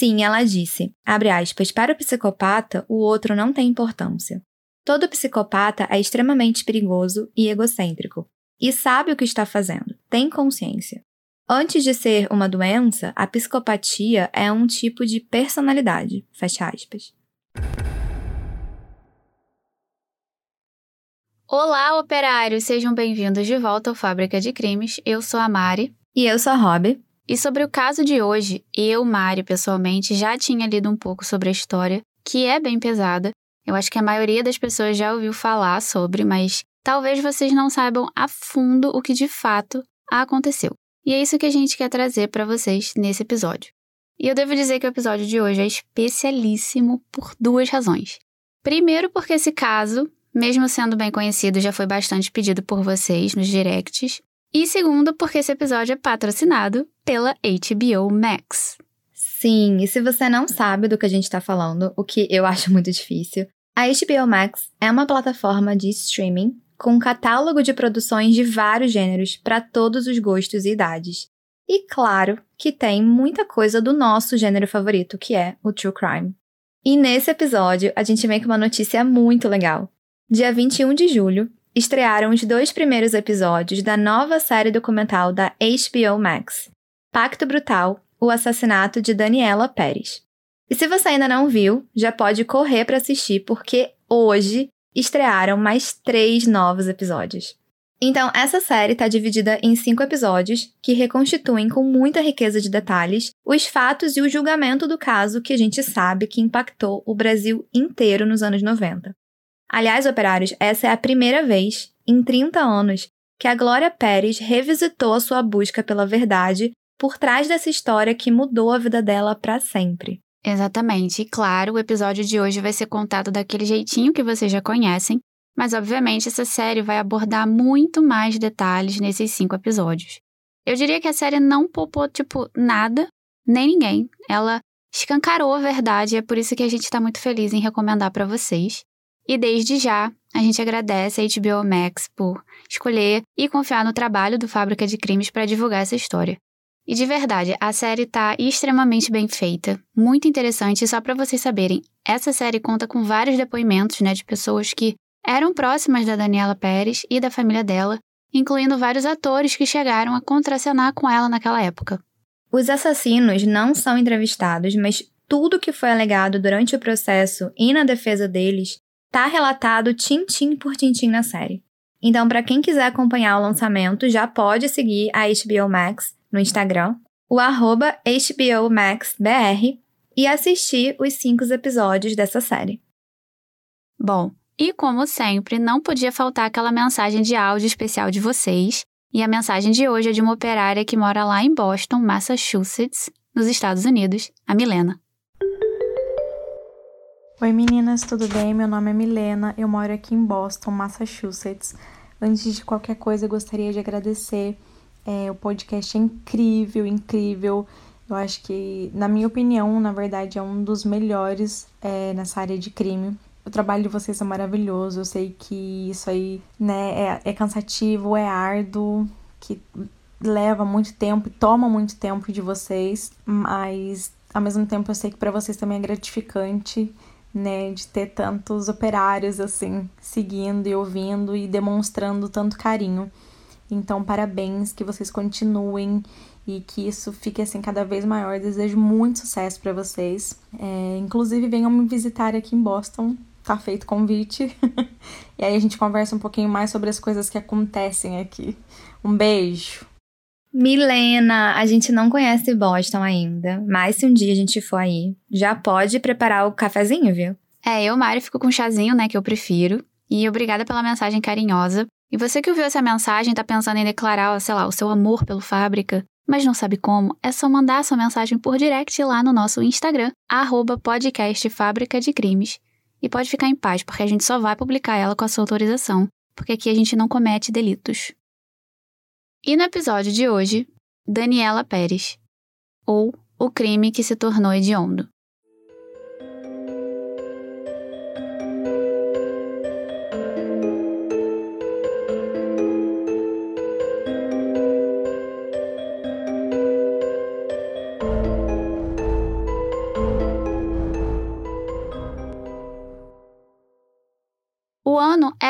Sim, ela disse, abre aspas, para o psicopata, o outro não tem importância. Todo psicopata é extremamente perigoso e egocêntrico, e sabe o que está fazendo, tem consciência. Antes de ser uma doença, a psicopatia é um tipo de personalidade. Fecha aspas. Olá, operários! Sejam bem-vindos de volta ao Fábrica de Crimes. Eu sou a Mari. E eu sou a Rob. E sobre o caso de hoje, eu, Mari, pessoalmente, já tinha lido um pouco sobre a história, que é bem pesada. Eu acho que a maioria das pessoas já ouviu falar sobre, mas talvez vocês não saibam a fundo o que de fato aconteceu. E é isso que a gente quer trazer para vocês nesse episódio. E eu devo dizer que o episódio de hoje é especialíssimo por duas razões. Primeiro, porque esse caso mesmo sendo bem conhecido, já foi bastante pedido por vocês nos directs. E segundo, porque esse episódio é patrocinado pela HBO Max. Sim, e se você não sabe do que a gente está falando, o que eu acho muito difícil, a HBO Max é uma plataforma de streaming com um catálogo de produções de vários gêneros para todos os gostos e idades. E claro que tem muita coisa do nosso gênero favorito, que é o true crime. E nesse episódio, a gente vem com uma notícia muito legal. Dia 21 de julho, estrearam os dois primeiros episódios da nova série documental da HBO Max, Pacto Brutal O Assassinato de Daniela Pérez. E se você ainda não viu, já pode correr para assistir, porque hoje estrearam mais três novos episódios. Então, essa série está dividida em cinco episódios que reconstituem com muita riqueza de detalhes os fatos e o julgamento do caso que a gente sabe que impactou o Brasil inteiro nos anos 90. Aliás, operários, essa é a primeira vez, em 30 anos, que a Glória Pérez revisitou a sua busca pela verdade por trás dessa história que mudou a vida dela para sempre. Exatamente. E claro, o episódio de hoje vai ser contado daquele jeitinho que vocês já conhecem, mas obviamente essa série vai abordar muito mais detalhes nesses cinco episódios. Eu diria que a série não poupou, tipo, nada, nem ninguém. Ela escancarou a verdade e é por isso que a gente está muito feliz em recomendar para vocês. E desde já, a gente agradece a HBO Max por escolher e confiar no trabalho do Fábrica de Crimes para divulgar essa história. E de verdade, a série está extremamente bem feita, muito interessante. E só para vocês saberem, essa série conta com vários depoimentos né, de pessoas que eram próximas da Daniela Pérez e da família dela, incluindo vários atores que chegaram a contracenar com ela naquela época. Os assassinos não são entrevistados, mas tudo que foi alegado durante o processo e na defesa deles tá relatado tintim por tintim na série. Então, para quem quiser acompanhar o lançamento, já pode seguir a HBO Max no Instagram, o arroba HBO Max BR, e assistir os cinco episódios dessa série. Bom, e como sempre, não podia faltar aquela mensagem de áudio especial de vocês. E a mensagem de hoje é de uma operária que mora lá em Boston, Massachusetts, nos Estados Unidos, a Milena. Oi meninas, tudo bem? Meu nome é Milena, eu moro aqui em Boston, Massachusetts. Antes de qualquer coisa, eu gostaria de agradecer. É, o podcast é incrível, incrível. Eu acho que, na minha opinião, na verdade, é um dos melhores é, nessa área de crime. O trabalho de vocês é maravilhoso. Eu sei que isso aí né, é, é cansativo, é árduo, que leva muito tempo e toma muito tempo de vocês, mas ao mesmo tempo eu sei que para vocês também é gratificante né, de ter tantos operários assim, seguindo e ouvindo e demonstrando tanto carinho. Então, parabéns, que vocês continuem e que isso fique assim cada vez maior. Desejo muito sucesso para vocês. É, inclusive, venham me visitar aqui em Boston. Tá feito convite. e aí a gente conversa um pouquinho mais sobre as coisas que acontecem aqui. Um beijo. Milena, a gente não conhece Boston ainda, mas se um dia a gente for aí, já pode preparar o cafezinho, viu? É, eu, Mari, fico com um chazinho, né, que eu prefiro. E obrigada pela mensagem carinhosa. E você que ouviu essa mensagem tá pensando em declarar, sei lá, o seu amor pelo Fábrica, mas não sabe como, é só mandar sua mensagem por direct lá no nosso Instagram, arroba podcast Fábrica de Crimes. E pode ficar em paz, porque a gente só vai publicar ela com a sua autorização, porque aqui a gente não comete delitos. E no episódio de hoje, Daniela Pérez, ou O crime que se tornou hediondo.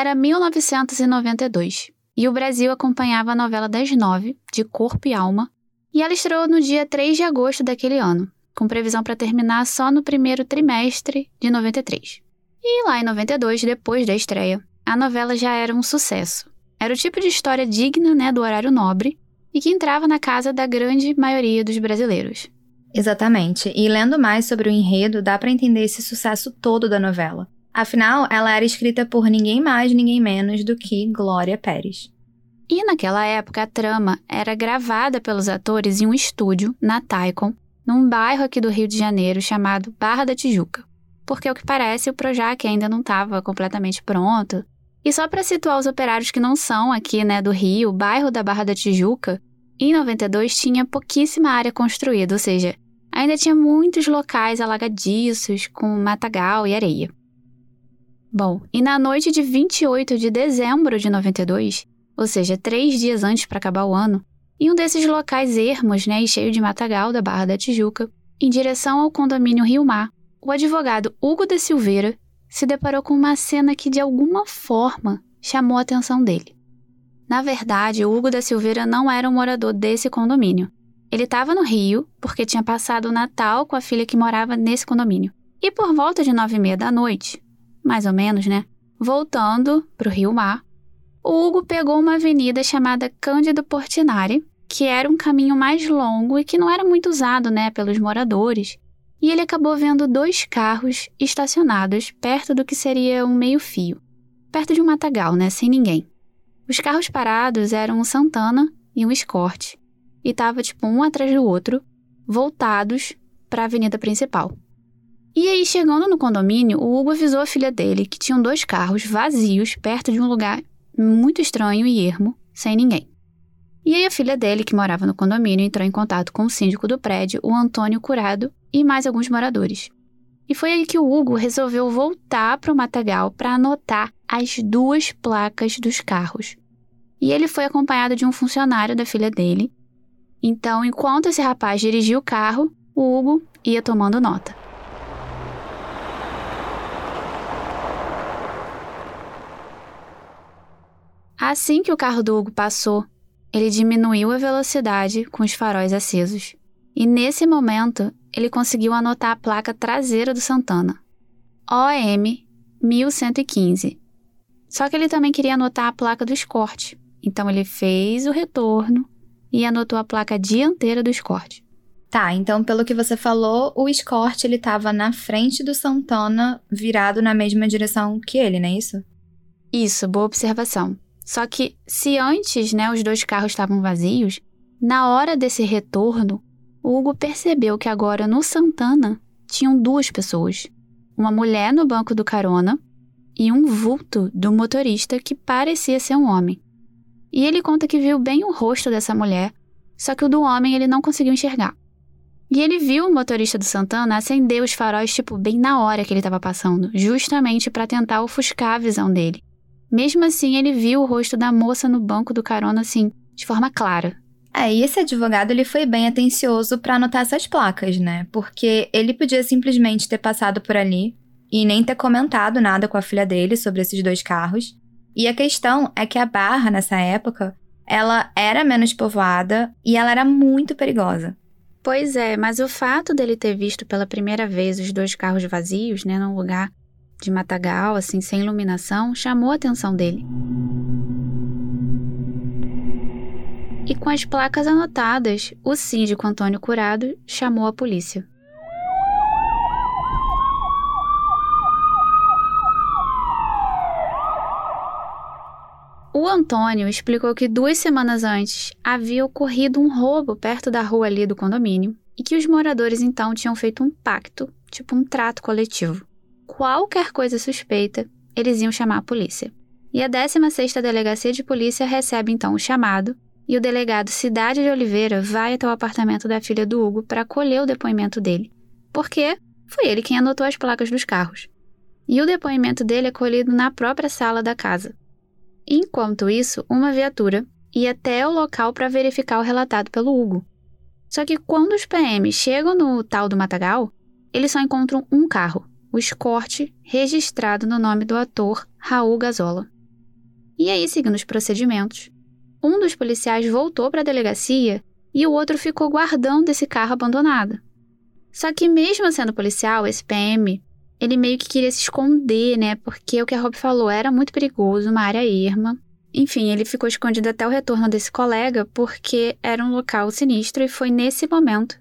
Era 1992 e o Brasil acompanhava a novela das nove, de Corpo e Alma, e ela estreou no dia 3 de agosto daquele ano, com previsão para terminar só no primeiro trimestre de 93. E lá em 92, depois da estreia, a novela já era um sucesso. Era o tipo de história digna né, do horário nobre e que entrava na casa da grande maioria dos brasileiros. Exatamente. E lendo mais sobre o enredo, dá para entender esse sucesso todo da novela. Afinal, ela era escrita por ninguém mais, ninguém menos do que Glória Pérez. E naquela época, a trama era gravada pelos atores em um estúdio, na Taikon, num bairro aqui do Rio de Janeiro chamado Barra da Tijuca. Porque, ao que parece, o Projac ainda não estava completamente pronto. E só para situar os operários que não são aqui né, do Rio, bairro da Barra da Tijuca, em 92 tinha pouquíssima área construída, ou seja, ainda tinha muitos locais alagadiços com matagal e areia. Bom, e na noite de 28 de dezembro de 92, ou seja, três dias antes para acabar o ano, em um desses locais ermos né, e cheio de matagal da Barra da Tijuca, em direção ao condomínio Rio Mar, o advogado Hugo de Silveira se deparou com uma cena que de alguma forma chamou a atenção dele. Na verdade, Hugo da Silveira não era um morador desse condomínio. Ele estava no Rio porque tinha passado o Natal com a filha que morava nesse condomínio. E por volta de nove e meia da noite, mais ou menos, né? Voltando para o Rio Mar, o Hugo pegou uma avenida chamada Cândido Portinari, que era um caminho mais longo e que não era muito usado, né, pelos moradores. E ele acabou vendo dois carros estacionados perto do que seria um meio-fio, perto de um matagal, né, sem ninguém. Os carros parados eram um Santana e um Escort, e tava tipo um atrás do outro, voltados para a avenida principal. E aí, chegando no condomínio, o Hugo avisou a filha dele que tinham dois carros vazios perto de um lugar muito estranho e ermo, sem ninguém. E aí, a filha dele, que morava no condomínio, entrou em contato com o síndico do prédio, o Antônio Curado, e mais alguns moradores. E foi aí que o Hugo resolveu voltar para o matagal para anotar as duas placas dos carros. E ele foi acompanhado de um funcionário da filha dele. Então, enquanto esse rapaz dirigia o carro, o Hugo ia tomando nota. Assim que o carro do Hugo passou, ele diminuiu a velocidade com os faróis acesos. E nesse momento, ele conseguiu anotar a placa traseira do Santana. OM 1115. Só que ele também queria anotar a placa do Escort. Então ele fez o retorno e anotou a placa dianteira do Escort. Tá, então pelo que você falou, o Escort ele estava na frente do Santana, virado na mesma direção que ele, não é isso? Isso, boa observação. Só que se antes, né, os dois carros estavam vazios, na hora desse retorno, Hugo percebeu que agora no Santana tinham duas pessoas. Uma mulher no banco do carona e um vulto do motorista que parecia ser um homem. E ele conta que viu bem o rosto dessa mulher, só que o do homem ele não conseguiu enxergar. E ele viu o motorista do Santana acender os faróis tipo bem na hora que ele estava passando, justamente para tentar ofuscar a visão dele. Mesmo assim, ele viu o rosto da moça no banco do carona, assim, de forma clara. É, e esse advogado ele foi bem atencioso para anotar essas placas, né? Porque ele podia simplesmente ter passado por ali e nem ter comentado nada com a filha dele sobre esses dois carros. E a questão é que a Barra, nessa época, ela era menos povoada e ela era muito perigosa. Pois é, mas o fato dele ter visto pela primeira vez os dois carros vazios, né, num lugar de matagal, assim, sem iluminação, chamou a atenção dele. E com as placas anotadas, o síndico Antônio Curado chamou a polícia. O Antônio explicou que duas semanas antes havia ocorrido um roubo perto da rua ali do condomínio e que os moradores então tinham feito um pacto, tipo um trato coletivo qualquer coisa suspeita, eles iam chamar a polícia. E a 16ª Delegacia de Polícia recebe então o chamado e o delegado Cidade de Oliveira vai até o apartamento da filha do Hugo para colher o depoimento dele, porque foi ele quem anotou as placas dos carros. E o depoimento dele é colhido na própria sala da casa. Enquanto isso, uma viatura ia até o local para verificar o relatado pelo Hugo. Só que quando os PMs chegam no tal do Matagal, eles só encontram um carro, o escorte registrado no nome do ator Raul Gazola. E aí, seguindo os procedimentos, um dos policiais voltou para a delegacia e o outro ficou guardando esse carro abandonado. Só que mesmo sendo policial, esse PM, ele meio que queria se esconder, né? Porque o que a Rob falou era muito perigoso, uma área erma. Enfim, ele ficou escondido até o retorno desse colega porque era um local sinistro e foi nesse momento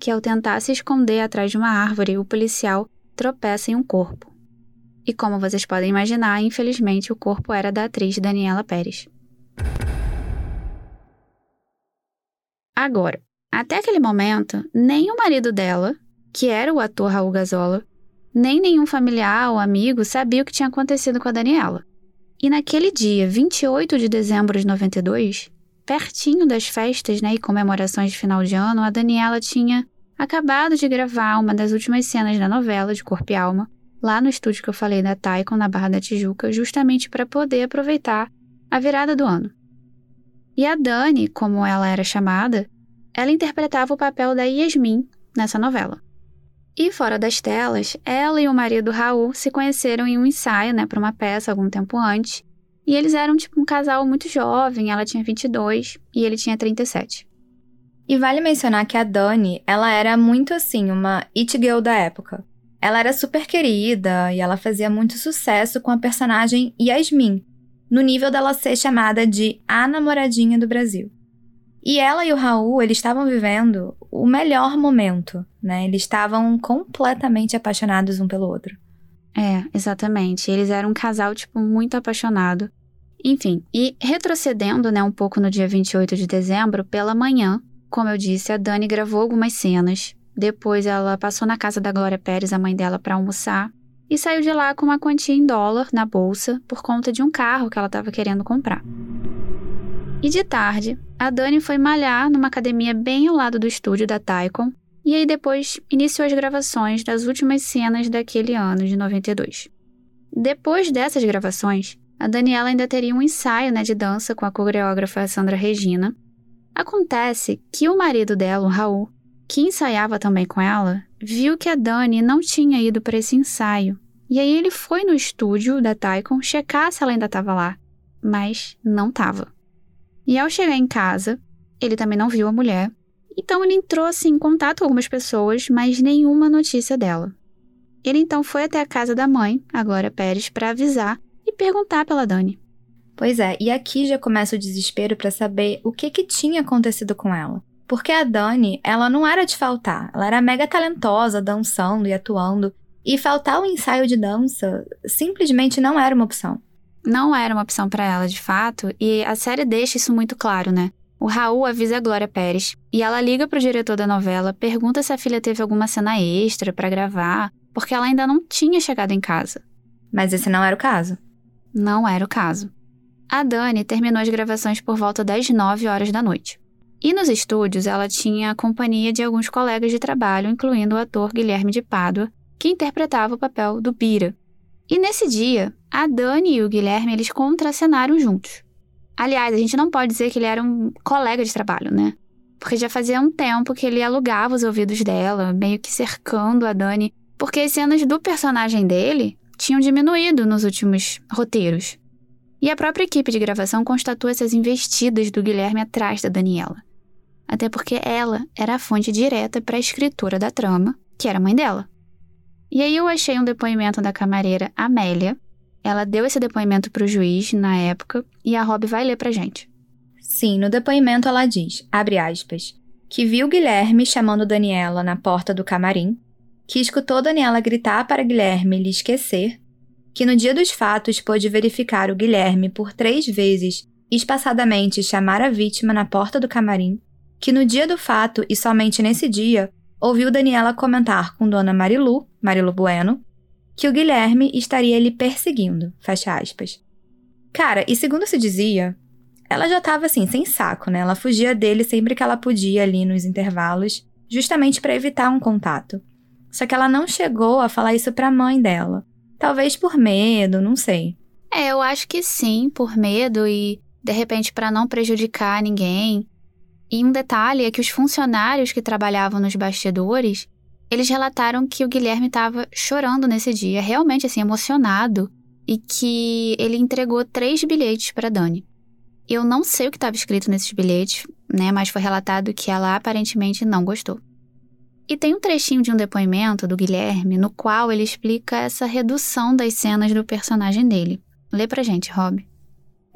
que, ao tentar se esconder atrás de uma árvore, o policial tropeça em um corpo. E como vocês podem imaginar, infelizmente o corpo era da atriz Daniela Pérez. Agora, até aquele momento, nem o marido dela, que era o ator Raul Gazola, nem nenhum familiar ou amigo sabia o que tinha acontecido com a Daniela. E naquele dia, 28 de dezembro de 92, pertinho das festas né, e comemorações de final de ano, a Daniela tinha acabado de gravar uma das últimas cenas da novela de Corpo e Alma, lá no estúdio que eu falei da Taikon, na Barra da Tijuca, justamente para poder aproveitar a virada do ano. E a Dani, como ela era chamada, ela interpretava o papel da Yasmin nessa novela. E fora das telas, ela e o marido Raul se conheceram em um ensaio, né, para uma peça algum tempo antes. E eles eram tipo um casal muito jovem, ela tinha 22 e ele tinha 37. E vale mencionar que a Dani, ela era muito assim, uma it girl da época. Ela era super querida e ela fazia muito sucesso com a personagem Yasmin, no nível dela ser chamada de a namoradinha do Brasil. E ela e o Raul, eles estavam vivendo o melhor momento, né? Eles estavam completamente apaixonados um pelo outro. É, exatamente. Eles eram um casal, tipo, muito apaixonado. Enfim, e retrocedendo, né, um pouco no dia 28 de dezembro, pela manhã, como eu disse, a Dani gravou algumas cenas. Depois ela passou na casa da Glória Pérez, a mãe dela, para almoçar. E saiu de lá com uma quantia em dólar na bolsa por conta de um carro que ela estava querendo comprar. E de tarde, a Dani foi malhar numa academia bem ao lado do estúdio da Taikon, e aí depois iniciou as gravações das últimas cenas daquele ano de 92. Depois dessas gravações, a Daniela ainda teria um ensaio né, de dança com a coreógrafa Sandra Regina. Acontece que o marido dela, o Raul, que ensaiava também com ela, viu que a Dani não tinha ido para esse ensaio. E aí ele foi no estúdio da Taikon checar se ela ainda estava lá, mas não estava. E ao chegar em casa, ele também não viu a mulher. Então ele entrou assim em contato com algumas pessoas, mas nenhuma notícia dela. Ele então foi até a casa da mãe, a Glória Pérez, para avisar e perguntar pela Dani. Pois é, e aqui já começa o desespero para saber o que que tinha acontecido com ela. Porque a Dani, ela não era de faltar, ela era mega talentosa, dançando e atuando, e faltar o ensaio de dança simplesmente não era uma opção não era uma opção para ela, de fato, e a série deixa isso muito claro, né? O Raul avisa a Glória Pérez e ela liga pro diretor da novela, pergunta se a filha teve alguma cena extra para gravar, porque ela ainda não tinha chegado em casa. Mas esse não era o caso. Não era o caso. A Dani terminou as gravações por volta das 9 horas da noite. E nos estúdios ela tinha a companhia de alguns colegas de trabalho, incluindo o ator Guilherme de Pádua, que interpretava o papel do Bira, e nesse dia, a Dani e o Guilherme, eles contracenaram juntos. Aliás, a gente não pode dizer que ele era um colega de trabalho, né? Porque já fazia um tempo que ele alugava os ouvidos dela, meio que cercando a Dani, porque as cenas do personagem dele tinham diminuído nos últimos roteiros. E a própria equipe de gravação constatou essas investidas do Guilherme atrás da Daniela. Até porque ela era a fonte direta para a escritora da trama, que era a mãe dela. E aí eu achei um depoimento da camareira Amélia. Ela deu esse depoimento para o juiz na época e a Rob vai ler pra gente. Sim, no depoimento ela diz, abre aspas, que viu Guilherme chamando Daniela na porta do camarim, que escutou Daniela gritar para Guilherme lhe esquecer, que no dia dos fatos pôde verificar o Guilherme por três vezes espaçadamente chamar a vítima na porta do camarim, que no dia do fato e somente nesse dia ouviu Daniela comentar com Dona Marilu, Marilu Bueno, que o Guilherme estaria lhe perseguindo, fecha aspas. Cara, e segundo se dizia, ela já tava assim, sem saco, né? Ela fugia dele sempre que ela podia ali nos intervalos, justamente para evitar um contato. Só que ela não chegou a falar isso para a mãe dela. Talvez por medo, não sei. É, eu acho que sim, por medo e de repente para não prejudicar ninguém. E um detalhe é que os funcionários que trabalhavam nos bastidores, eles relataram que o Guilherme estava chorando nesse dia, realmente assim, emocionado. e que ele entregou três bilhetes para Dani. Eu não sei o que estava escrito nesses bilhetes, né, mas foi relatado que ela aparentemente não gostou. E tem um trechinho de um depoimento do Guilherme no qual ele explica essa redução das cenas do personagem dele. Lê pra gente, Rob.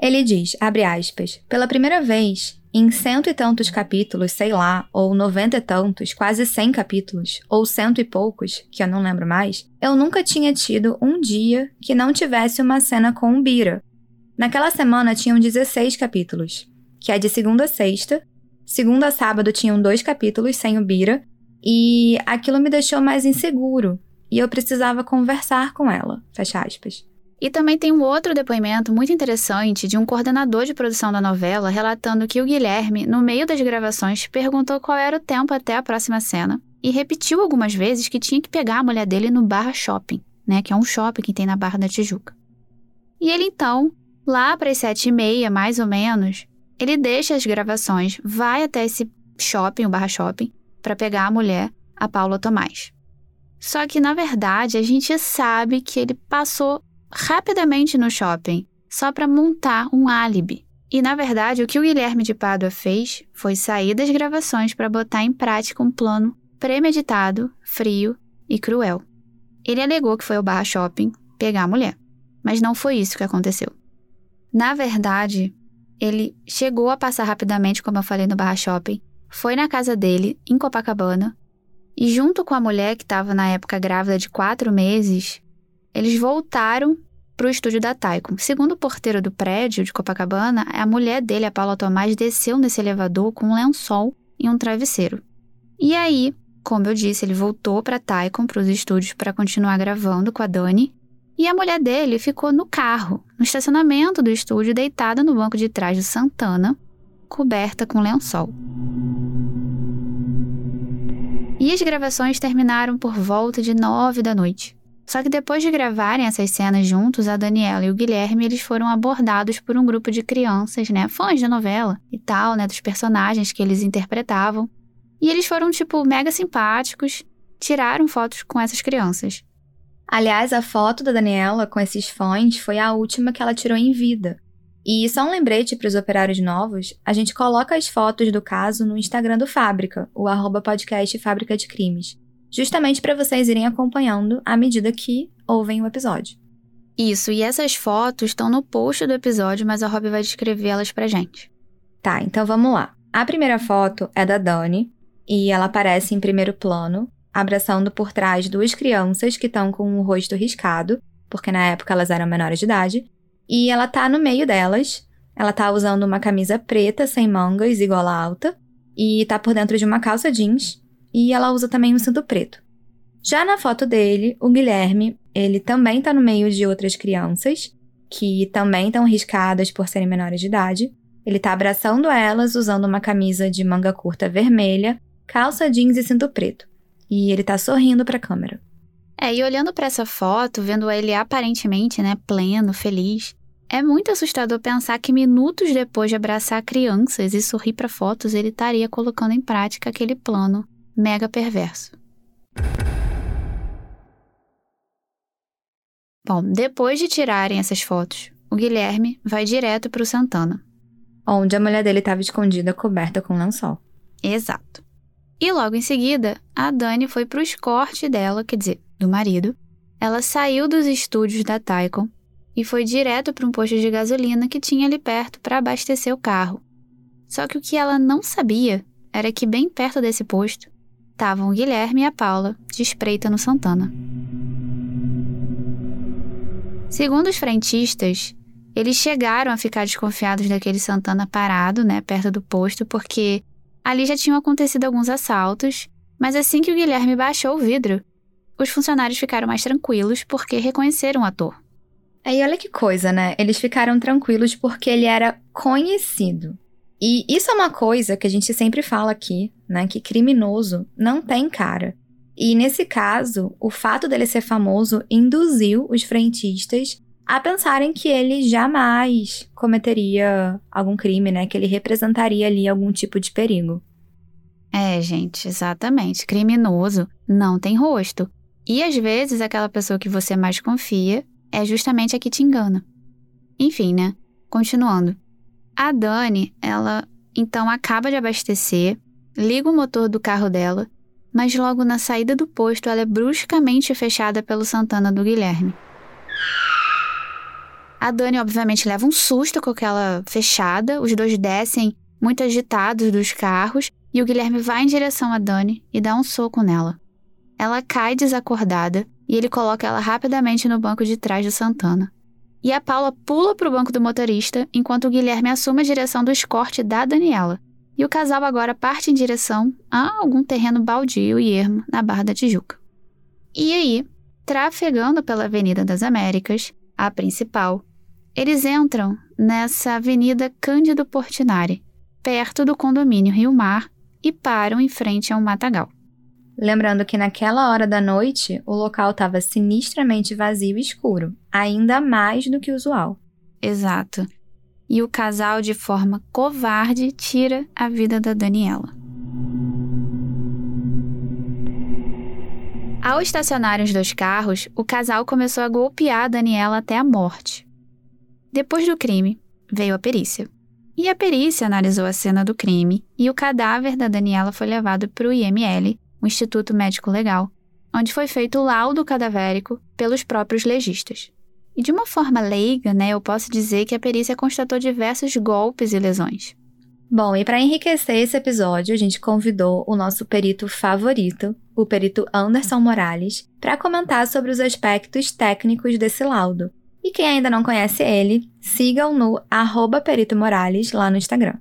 Ele diz, abre aspas, pela primeira vez, em cento e tantos capítulos, sei lá, ou noventa e tantos, quase cem capítulos, ou cento e poucos, que eu não lembro mais, eu nunca tinha tido um dia que não tivesse uma cena com o Bira. Naquela semana tinham 16 capítulos, que é de segunda a sexta. Segunda a sábado tinham dois capítulos sem o Bira, e aquilo me deixou mais inseguro, e eu precisava conversar com ela. Fecha aspas. E também tem um outro depoimento muito interessante de um coordenador de produção da novela relatando que o Guilherme, no meio das gravações, perguntou qual era o tempo até a próxima cena e repetiu algumas vezes que tinha que pegar a mulher dele no Barra Shopping, né, que é um shopping que tem na Barra da Tijuca. E ele então, lá para as sete e meia, mais ou menos, ele deixa as gravações, vai até esse shopping, o Barra Shopping, para pegar a mulher, a Paula Tomás. Só que, na verdade, a gente sabe que ele passou rapidamente no shopping, só para montar um álibi. E na verdade, o que o Guilherme de Pádua fez foi sair das gravações para botar em prática um plano premeditado, frio e cruel. Ele alegou que foi ao Barra Shopping pegar a mulher, mas não foi isso que aconteceu. Na verdade, ele chegou a passar rapidamente, como eu falei no Barra Shopping, foi na casa dele, em Copacabana, e junto com a mulher que estava na época grávida de quatro meses, eles voltaram para o estúdio da Taikon. Segundo o porteiro do prédio de Copacabana, a mulher dele, a Paula Tomás, desceu nesse elevador com um lençol e um travesseiro. E aí, como eu disse, ele voltou para Taikon, para os estúdios, para continuar gravando com a Dani. E a mulher dele ficou no carro, no estacionamento do estúdio, deitada no banco de trás do Santana, coberta com lençol. E as gravações terminaram por volta de nove da noite. Só que depois de gravarem essas cenas juntos, a Daniela e o Guilherme, eles foram abordados por um grupo de crianças, né, fãs da novela e tal, né, dos personagens que eles interpretavam. E eles foram, tipo, mega simpáticos, tiraram fotos com essas crianças. Aliás, a foto da Daniela com esses fãs foi a última que ela tirou em vida. E só um lembrete para os operários novos, a gente coloca as fotos do caso no Instagram do Fábrica, o arroba podcast Fábrica de Crimes justamente para vocês irem acompanhando à medida que ouvem o episódio. Isso, e essas fotos estão no post do episódio, mas a Rob vai descrever elas pra gente. Tá, então vamos lá. A primeira foto é da Dani, e ela aparece em primeiro plano, abraçando por trás duas crianças que estão com o rosto riscado, porque na época elas eram menores de idade, e ela tá no meio delas. Ela tá usando uma camisa preta sem mangas e gola alta, e tá por dentro de uma calça jeans e ela usa também um cinto preto. Já na foto dele, o Guilherme, ele também tá no meio de outras crianças, que também estão riscadas por serem menores de idade. Ele tá abraçando elas usando uma camisa de manga curta vermelha, calça jeans e cinto preto. E ele tá sorrindo para a câmera. É, e olhando para essa foto, vendo ele aparentemente, né, pleno, feliz, é muito assustador pensar que minutos depois de abraçar crianças e sorrir para fotos, ele estaria colocando em prática aquele plano mega perverso. Bom, depois de tirarem essas fotos, o Guilherme vai direto para o Santana. Onde a mulher dele estava escondida, coberta com lençol. Exato. E logo em seguida, a Dani foi para o escorte dela, quer dizer, do marido. Ela saiu dos estúdios da Taikon e foi direto para um posto de gasolina que tinha ali perto para abastecer o carro. Só que o que ela não sabia era que bem perto desse posto estavam o Guilherme e a Paula, de espreita no Santana. Segundo os frentistas, eles chegaram a ficar desconfiados daquele Santana parado, né, perto do posto, porque ali já tinham acontecido alguns assaltos, mas assim que o Guilherme baixou o vidro, os funcionários ficaram mais tranquilos porque reconheceram o ator. Aí olha que coisa, né? Eles ficaram tranquilos porque ele era conhecido. E isso é uma coisa que a gente sempre fala aqui, né? Que criminoso não tem cara. E nesse caso, o fato dele ser famoso induziu os frentistas a pensarem que ele jamais cometeria algum crime, né? Que ele representaria ali algum tipo de perigo. É, gente, exatamente. Criminoso não tem rosto. E às vezes aquela pessoa que você mais confia é justamente a que te engana. Enfim, né? Continuando. A Dani, ela então acaba de abastecer, liga o motor do carro dela, mas logo na saída do posto ela é bruscamente fechada pelo Santana do Guilherme. A Dani, obviamente, leva um susto com aquela fechada, os dois descem muito agitados dos carros e o Guilherme vai em direção a Dani e dá um soco nela. Ela cai desacordada e ele coloca ela rapidamente no banco de trás do Santana. E a Paula pula para o banco do motorista enquanto o Guilherme assume a direção do escorte da Daniela. E o casal agora parte em direção a algum terreno baldio e ermo na Barra da Tijuca. E aí, trafegando pela Avenida das Américas, a principal, eles entram nessa Avenida Cândido Portinari, perto do condomínio Rio Mar, e param em frente a um matagal. Lembrando que naquela hora da noite, o local estava sinistramente vazio e escuro, ainda mais do que usual. Exato. E o casal, de forma covarde, tira a vida da Daniela. Ao estacionarem os dois carros, o casal começou a golpear a Daniela até a morte. Depois do crime, veio a perícia. E a perícia analisou a cena do crime e o cadáver da Daniela foi levado para o IML, o Instituto Médico Legal, onde foi feito o laudo cadavérico pelos próprios legistas. E de uma forma leiga, né, eu posso dizer que a perícia constatou diversos golpes e lesões. Bom, e para enriquecer esse episódio, a gente convidou o nosso perito favorito, o perito Anderson Morales, para comentar sobre os aspectos técnicos desse laudo. E quem ainda não conhece ele, sigam no arroba Perito Morales lá no Instagram.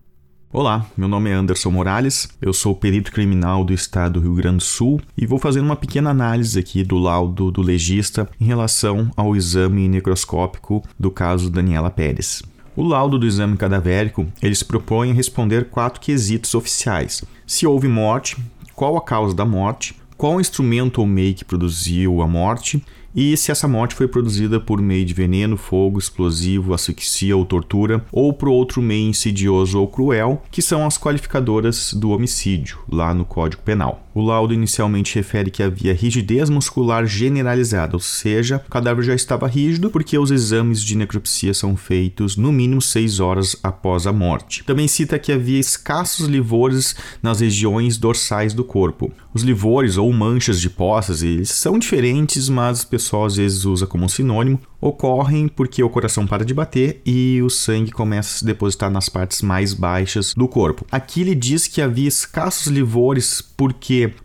Olá, meu nome é Anderson Morales, eu sou perito criminal do estado do Rio Grande do Sul e vou fazer uma pequena análise aqui do laudo do legista em relação ao exame necroscópico do caso Daniela Pérez. O laudo do exame cadavérico, ele se propõe a responder quatro quesitos oficiais. Se houve morte, qual a causa da morte, qual instrumento ou meio que produziu a morte e se essa morte foi produzida por meio de veneno, fogo, explosivo, asfixia ou tortura, ou por outro meio insidioso ou cruel, que são as qualificadoras do homicídio, lá no Código Penal. O laudo inicialmente refere que havia rigidez muscular generalizada, ou seja, o cadáver já estava rígido porque os exames de necropsia são feitos no mínimo seis horas após a morte. Também cita que havia escassos livores nas regiões dorsais do corpo. Os livores ou manchas de poças eles são diferentes, mas o pessoal às vezes usa como sinônimo ocorrem porque o coração para de bater e o sangue começa a se depositar nas partes mais baixas do corpo. Aqui ele diz que havia escassos livores, por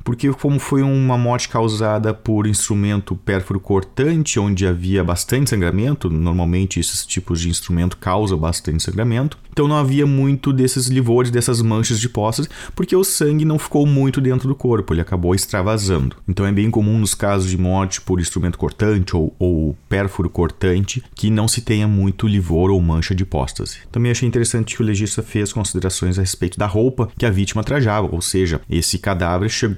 Porque como foi uma morte causada por instrumento pérfuro cortante, onde havia bastante sangramento, normalmente esses tipos de instrumento causam bastante sangramento, então não havia muito desses livores, dessas manchas de poças, porque o sangue não ficou muito dentro do corpo, ele acabou extravasando. Então é bem comum nos casos de morte por instrumento cortante ou, ou pérfuro cortante que não se tenha muito livor ou mancha de hipóstase. Também achei interessante que o legista fez considerações a respeito da roupa que a vítima trajava, ou seja, esse cadáver chegou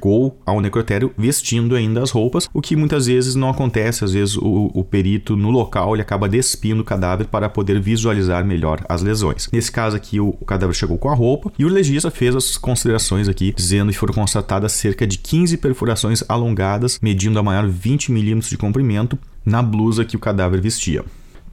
ao necrotério vestindo ainda as roupas, o que muitas vezes não acontece, às vezes o, o perito no local ele acaba despindo o cadáver para poder visualizar melhor as lesões. Nesse caso aqui o, o cadáver chegou com a roupa e o legista fez as considerações aqui dizendo que foram constatadas cerca de 15 perfurações alongadas, medindo a maior 20 milímetros de comprimento, na blusa que o cadáver vestia.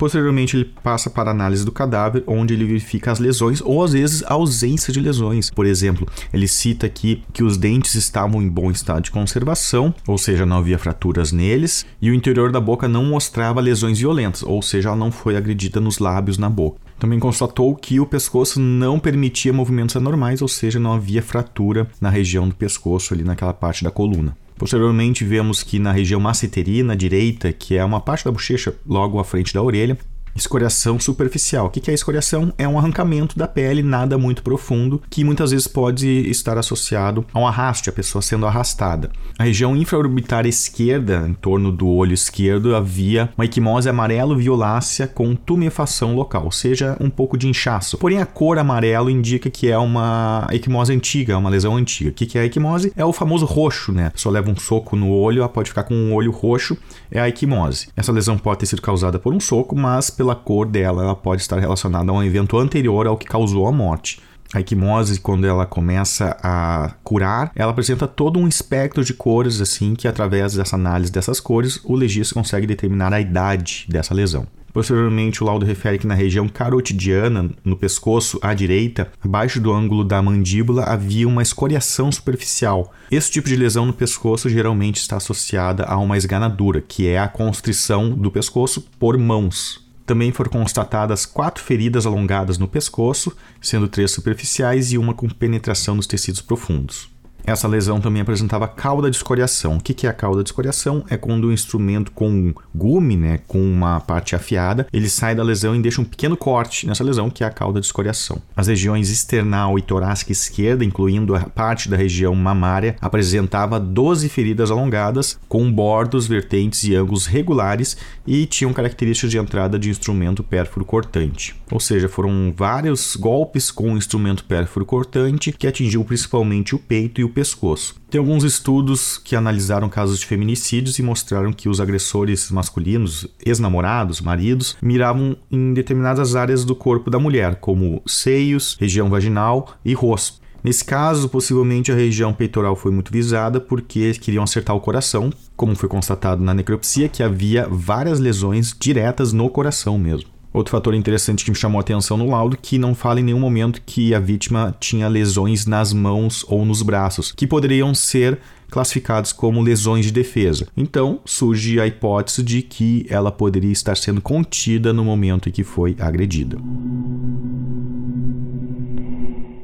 Posteriormente, ele passa para análise do cadáver, onde ele verifica as lesões ou às vezes a ausência de lesões. Por exemplo, ele cita aqui que os dentes estavam em bom estado de conservação, ou seja, não havia fraturas neles, e o interior da boca não mostrava lesões violentas, ou seja, ela não foi agredida nos lábios na boca. Também constatou que o pescoço não permitia movimentos anormais, ou seja, não havia fratura na região do pescoço, ali naquela parte da coluna. Posteriormente, vemos que na região masseterina direita, que é uma parte da bochecha logo à frente da orelha, Escoriação superficial. O que é escoriação? É um arrancamento da pele, nada muito profundo, que muitas vezes pode estar associado a um arraste, a pessoa sendo arrastada. Na região infraorbitária esquerda, em torno do olho esquerdo, havia uma equimose amarelo-violácea com tumefação local, ou seja, um pouco de inchaço. Porém, a cor amarelo indica que é uma equimose antiga, uma lesão antiga. O que é a equimose? É o famoso roxo, né? A pessoa leva um soco no olho, ela pode ficar com um olho roxo, é a equimose. Essa lesão pode ter sido causada por um soco, mas pela cor dela, ela pode estar relacionada a um evento anterior ao que causou a morte. A equimose, quando ela começa a curar, ela apresenta todo um espectro de cores, assim, que através dessa análise dessas cores, o legista consegue determinar a idade dessa lesão. Posteriormente, o laudo refere que na região carotidiana, no pescoço à direita, abaixo do ângulo da mandíbula, havia uma escoriação superficial. Esse tipo de lesão no pescoço geralmente está associada a uma esganadura, que é a constrição do pescoço por mãos. Também foram constatadas quatro feridas alongadas no pescoço, sendo três superficiais e uma com penetração nos tecidos profundos. Essa lesão também apresentava cauda de escoriação. O que é a cauda de escoriação? É quando o instrumento com gume, né, com uma parte afiada, ele sai da lesão e deixa um pequeno corte nessa lesão, que é a cauda de escoriação. As regiões external e torácica esquerda, incluindo a parte da região mamária, apresentava 12 feridas alongadas, com bordos, vertentes e ângulos regulares e tinham características de entrada de instrumento pérfuro cortante. Ou seja, foram vários golpes com o instrumento pérfuro cortante que atingiu principalmente o peito e o pescoço. Tem alguns estudos que analisaram casos de feminicídios e mostraram que os agressores masculinos, ex-namorados, maridos, miravam em determinadas áreas do corpo da mulher, como seios, região vaginal e rosto. Nesse caso, possivelmente a região peitoral foi muito visada porque queriam acertar o coração, como foi constatado na necropsia, que havia várias lesões diretas no coração mesmo. Outro fator interessante que me chamou a atenção no laudo que não fala em nenhum momento que a vítima tinha lesões nas mãos ou nos braços, que poderiam ser classificados como lesões de defesa. Então, surge a hipótese de que ela poderia estar sendo contida no momento em que foi agredida.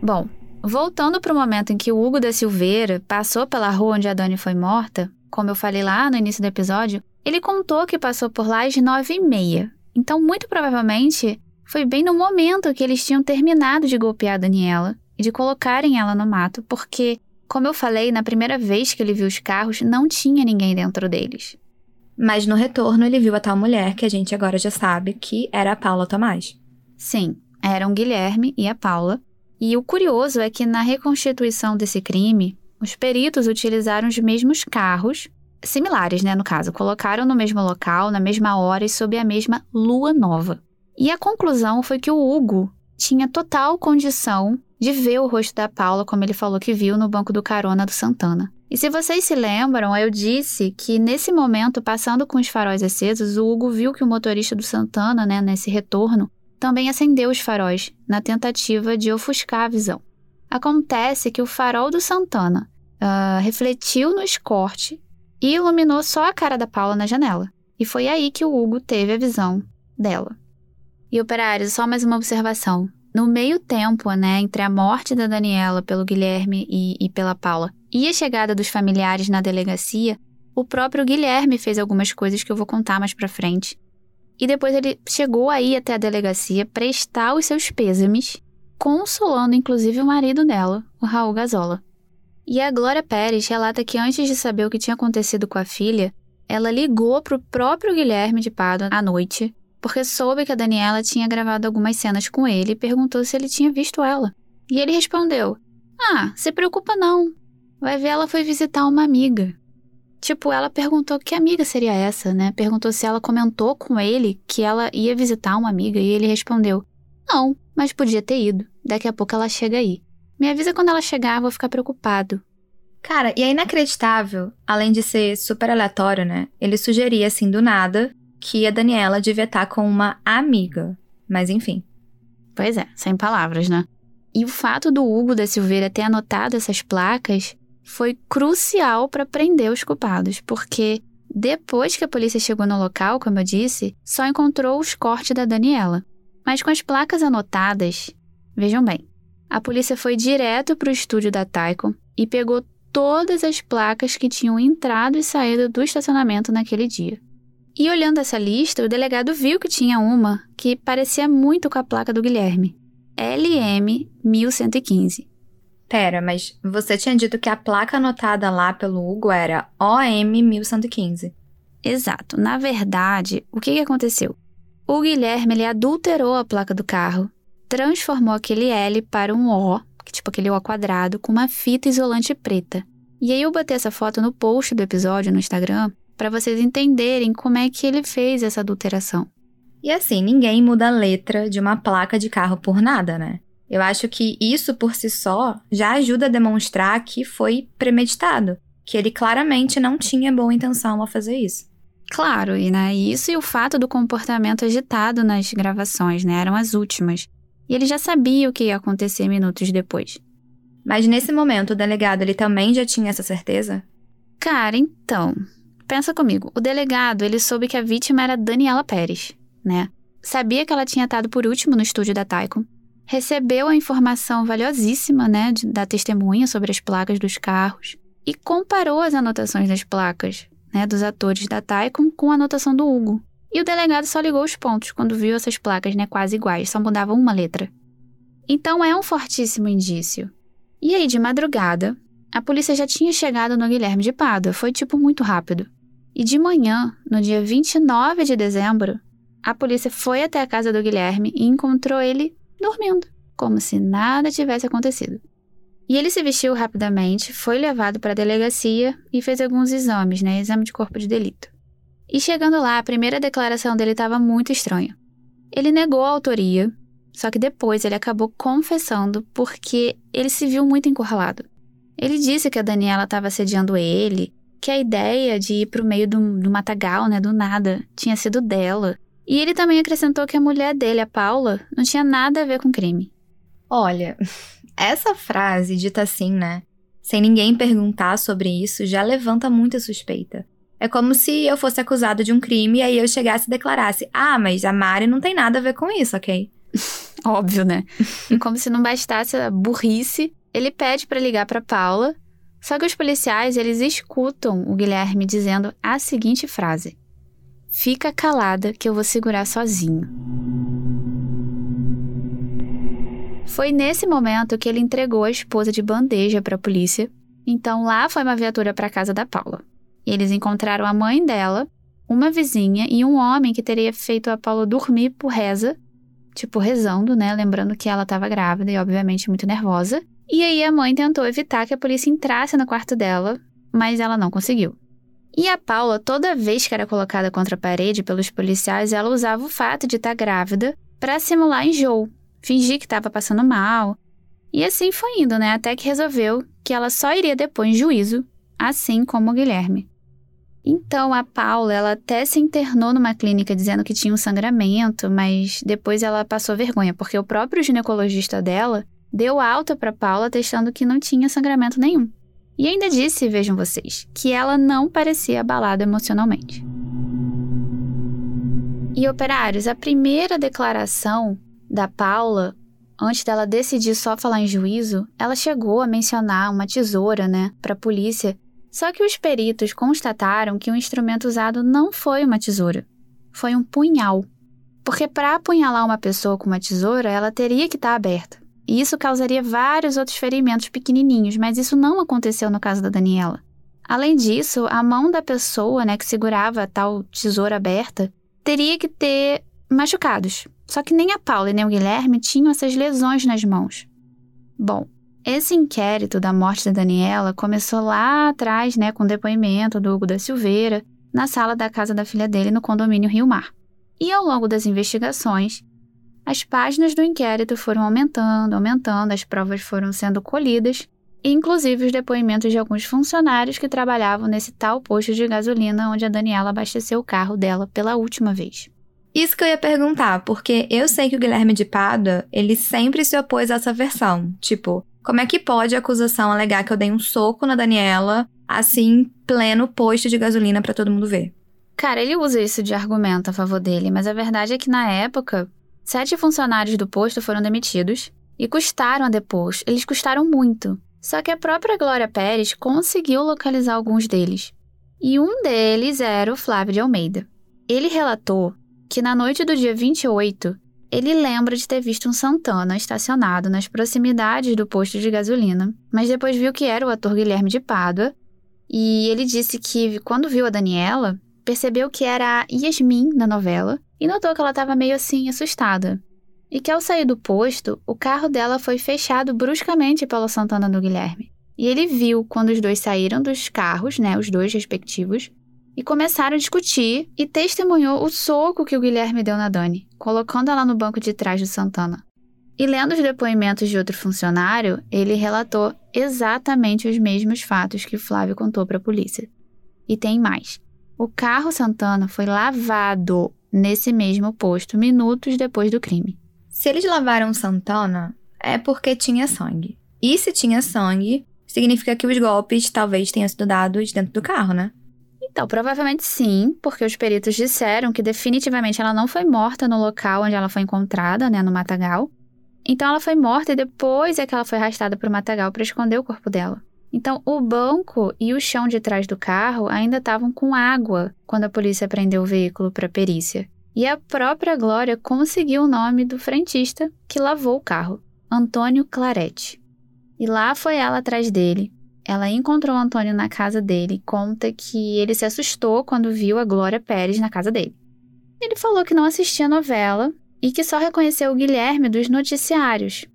Bom, voltando para o momento em que o Hugo da Silveira passou pela rua onde a Dani foi morta, como eu falei lá no início do episódio, ele contou que passou por lá às nove e meia, então, muito provavelmente, foi bem no momento que eles tinham terminado de golpear a Daniela e de colocarem ela no mato, porque, como eu falei, na primeira vez que ele viu os carros, não tinha ninguém dentro deles. Mas no retorno ele viu a tal mulher que a gente agora já sabe que era a Paula Tomás. Sim, eram Guilherme e a Paula. E o curioso é que na reconstituição desse crime, os peritos utilizaram os mesmos carros similares, né, no caso, colocaram no mesmo local, na mesma hora e sob a mesma lua nova. E a conclusão foi que o Hugo tinha total condição de ver o rosto da Paula, como ele falou que viu no banco do carona do Santana. E se vocês se lembram, eu disse que nesse momento, passando com os faróis acesos, o Hugo viu que o motorista do Santana, né, nesse retorno, também acendeu os faróis, na tentativa de ofuscar a visão. Acontece que o farol do Santana uh, refletiu no escorte e iluminou só a cara da Paula na janela. E foi aí que o Hugo teve a visão dela. E operários, só mais uma observação. No meio tempo, né, entre a morte da Daniela pelo Guilherme e, e pela Paula e a chegada dos familiares na delegacia, o próprio Guilherme fez algumas coisas que eu vou contar mais pra frente. E depois ele chegou aí até a delegacia prestar os seus pêsames, consolando inclusive o marido dela, o Raul Gazola. E a Glória Pérez relata que antes de saber o que tinha acontecido com a filha, ela ligou para o próprio Guilherme de Pádua à noite, porque soube que a Daniela tinha gravado algumas cenas com ele e perguntou se ele tinha visto ela. E ele respondeu: Ah, se preocupa não. Vai ver, ela foi visitar uma amiga. Tipo, ela perguntou que amiga seria essa, né? Perguntou se ela comentou com ele que ela ia visitar uma amiga e ele respondeu: Não, mas podia ter ido. Daqui a pouco ela chega aí. Me avisa quando ela chegar, vou ficar preocupado. Cara, e é inacreditável, além de ser super aleatório, né? Ele sugeria, assim, do nada, que a Daniela devia estar com uma amiga. Mas enfim. Pois é, sem palavras, né? E o fato do Hugo da Silveira ter anotado essas placas foi crucial para prender os culpados, porque depois que a polícia chegou no local, como eu disse, só encontrou os cortes da Daniela. Mas com as placas anotadas, vejam bem, a polícia foi direto para o estúdio da Taiko e pegou todas as placas que tinham entrado e saído do estacionamento naquele dia. E olhando essa lista, o delegado viu que tinha uma que parecia muito com a placa do Guilherme. LM 1115. Pera, mas você tinha dito que a placa anotada lá pelo Hugo era OM 1115. Exato. Na verdade, o que, que aconteceu? O Guilherme ele adulterou a placa do carro transformou aquele L para um O, que tipo aquele O quadrado, com uma fita isolante preta. E aí eu botei essa foto no post do episódio no Instagram para vocês entenderem como é que ele fez essa adulteração. E assim, ninguém muda a letra de uma placa de carro por nada, né? Eu acho que isso por si só já ajuda a demonstrar que foi premeditado, que ele claramente não tinha boa intenção ao fazer isso. Claro, e né, isso e o fato do comportamento agitado nas gravações, né, eram as últimas. E ele já sabia o que ia acontecer minutos depois. Mas nesse momento, o delegado ele também já tinha essa certeza? Cara, então, pensa comigo. O delegado, ele soube que a vítima era Daniela Pérez, né? Sabia que ela tinha estado por último no estúdio da Taikon. Recebeu a informação valiosíssima, né, da testemunha sobre as placas dos carros e comparou as anotações das placas, né, dos atores da Taikon com a anotação do Hugo. E o delegado só ligou os pontos quando viu essas placas, né, quase iguais, só mudavam uma letra. Então é um fortíssimo indício. E aí, de madrugada, a polícia já tinha chegado no Guilherme de Pádua, foi tipo muito rápido. E de manhã, no dia 29 de dezembro, a polícia foi até a casa do Guilherme e encontrou ele dormindo, como se nada tivesse acontecido. E ele se vestiu rapidamente, foi levado para a delegacia e fez alguns exames, né? Exame de corpo de delito. E chegando lá, a primeira declaração dele estava muito estranha. Ele negou a autoria só que depois ele acabou confessando porque ele se viu muito encurralado. Ele disse que a Daniela estava assediando ele, que a ideia de ir para o meio do, do matagal, né, do nada, tinha sido dela. E ele também acrescentou que a mulher dele, a Paula, não tinha nada a ver com crime. Olha, essa frase dita assim, né? Sem ninguém perguntar sobre isso, já levanta muita suspeita. É como se eu fosse acusado de um crime e aí eu chegasse e declarasse: Ah, mas a Mari não tem nada a ver com isso, ok? Óbvio, né? e como se não bastasse a burrice, ele pede para ligar para Paula. Só que os policiais, eles escutam o Guilherme dizendo a seguinte frase: Fica calada que eu vou segurar sozinho. Foi nesse momento que ele entregou a esposa de bandeja para a polícia. Então lá foi uma viatura para casa da Paula. E eles encontraram a mãe dela, uma vizinha e um homem que teria feito a Paula dormir por reza tipo, rezando, né? Lembrando que ela estava grávida e, obviamente, muito nervosa. E aí a mãe tentou evitar que a polícia entrasse no quarto dela, mas ela não conseguiu. E a Paula, toda vez que era colocada contra a parede pelos policiais, ela usava o fato de estar tá grávida para simular enjoo, fingir que estava passando mal. E assim foi indo, né? Até que resolveu que ela só iria depois em juízo, assim como o Guilherme. Então, a Paula, ela até se internou numa clínica dizendo que tinha um sangramento, mas depois ela passou vergonha, porque o próprio ginecologista dela deu alta para Paula testando que não tinha sangramento nenhum. E ainda disse, vejam vocês, que ela não parecia abalada emocionalmente. E operários, a primeira declaração da Paula, antes dela decidir só falar em juízo, ela chegou a mencionar uma tesoura, né, para a polícia só que os peritos constataram que o instrumento usado não foi uma tesoura, foi um punhal. Porque para apunhalar uma pessoa com uma tesoura, ela teria que estar tá aberta. E isso causaria vários outros ferimentos pequenininhos, mas isso não aconteceu no caso da Daniela. Além disso, a mão da pessoa né, que segurava a tal tesoura aberta teria que ter machucados. Só que nem a Paula e nem o Guilherme tinham essas lesões nas mãos. Bom, esse inquérito da morte da Daniela começou lá atrás, né, com o depoimento do Hugo da Silveira, na sala da casa da filha dele no condomínio Rio Mar. E ao longo das investigações, as páginas do inquérito foram aumentando, aumentando, as provas foram sendo colhidas, inclusive os depoimentos de alguns funcionários que trabalhavam nesse tal posto de gasolina onde a Daniela abasteceu o carro dela pela última vez. Isso que eu ia perguntar, porque eu sei que o Guilherme de Pada, ele sempre se opôs a essa versão. Tipo, como é que pode a acusação alegar que eu dei um soco na Daniela, assim, pleno posto de gasolina para todo mundo ver? Cara, ele usa isso de argumento a favor dele, mas a verdade é que na época, sete funcionários do posto foram demitidos e custaram a depor. Eles custaram muito. Só que a própria Glória Pérez conseguiu localizar alguns deles. E um deles era o Flávio de Almeida. Ele relatou que na noite do dia 28, ele lembra de ter visto um Santana estacionado nas proximidades do posto de gasolina, mas depois viu que era o ator Guilherme de Pádua, e ele disse que quando viu a Daniela, percebeu que era a Yasmin da novela e notou que ela estava meio assim assustada. E que ao sair do posto, o carro dela foi fechado bruscamente pelo Santana do Guilherme. E ele viu quando os dois saíram dos carros, né, os dois respectivos, e começaram a discutir e testemunhou o soco que o Guilherme deu na Dani, colocando ela no banco de trás do Santana. E lendo os depoimentos de outro funcionário, ele relatou exatamente os mesmos fatos que Flávio contou para a polícia. E tem mais. O carro Santana foi lavado nesse mesmo posto minutos depois do crime. Se eles lavaram Santana, é porque tinha sangue. E se tinha sangue, significa que os golpes talvez tenham sido dados dentro do carro, né? Então, provavelmente sim, porque os peritos disseram que definitivamente ela não foi morta no local onde ela foi encontrada, né, no matagal. Então ela foi morta e depois é que ela foi arrastada para o matagal para esconder o corpo dela. Então, o banco e o chão de trás do carro ainda estavam com água quando a polícia prendeu o veículo para perícia. E a própria Glória conseguiu o nome do frentista que lavou o carro, Antônio Claretti. E lá foi ela atrás dele. Ela encontrou o Antônio na casa dele e conta que ele se assustou quando viu a Glória Pérez na casa dele. Ele falou que não assistia novela e que só reconheceu o Guilherme dos noticiários,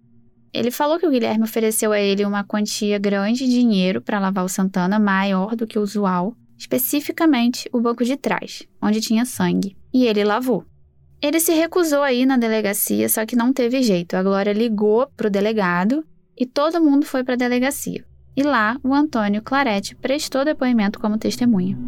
ele falou que o Guilherme ofereceu a ele uma quantia grande de dinheiro para lavar o Santana, maior do que o usual, especificamente o banco de trás, onde tinha sangue, e ele lavou. Ele se recusou a ir na delegacia, só que não teve jeito. A Glória ligou para o delegado e todo mundo foi para a delegacia. E lá, o Antônio Claretti prestou depoimento como testemunha.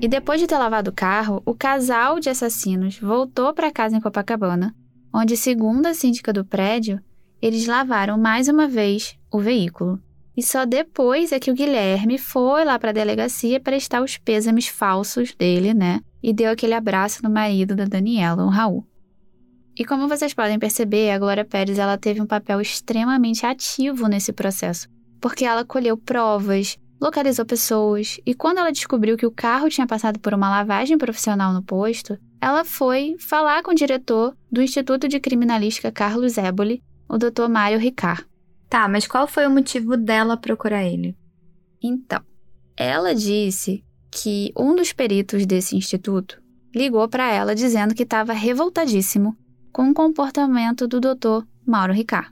E depois de ter lavado o carro, o casal de assassinos voltou para casa em Copacabana onde, segundo a síndica do prédio, eles lavaram mais uma vez o veículo. E só depois é que o Guilherme foi lá para a delegacia prestar os pêsames falsos dele, né? E deu aquele abraço no marido da Daniela, o Raul. E como vocês podem perceber, a Glória Pérez ela teve um papel extremamente ativo nesse processo, porque ela colheu provas, localizou pessoas, e quando ela descobriu que o carro tinha passado por uma lavagem profissional no posto, ela foi falar com o diretor do Instituto de Criminalística Carlos Éboli, o Dr. Mário Ricard. Tá, mas qual foi o motivo dela procurar ele? Então, ela disse que um dos peritos desse instituto ligou para ela dizendo que estava revoltadíssimo com o comportamento do Dr. Mauro Ricard.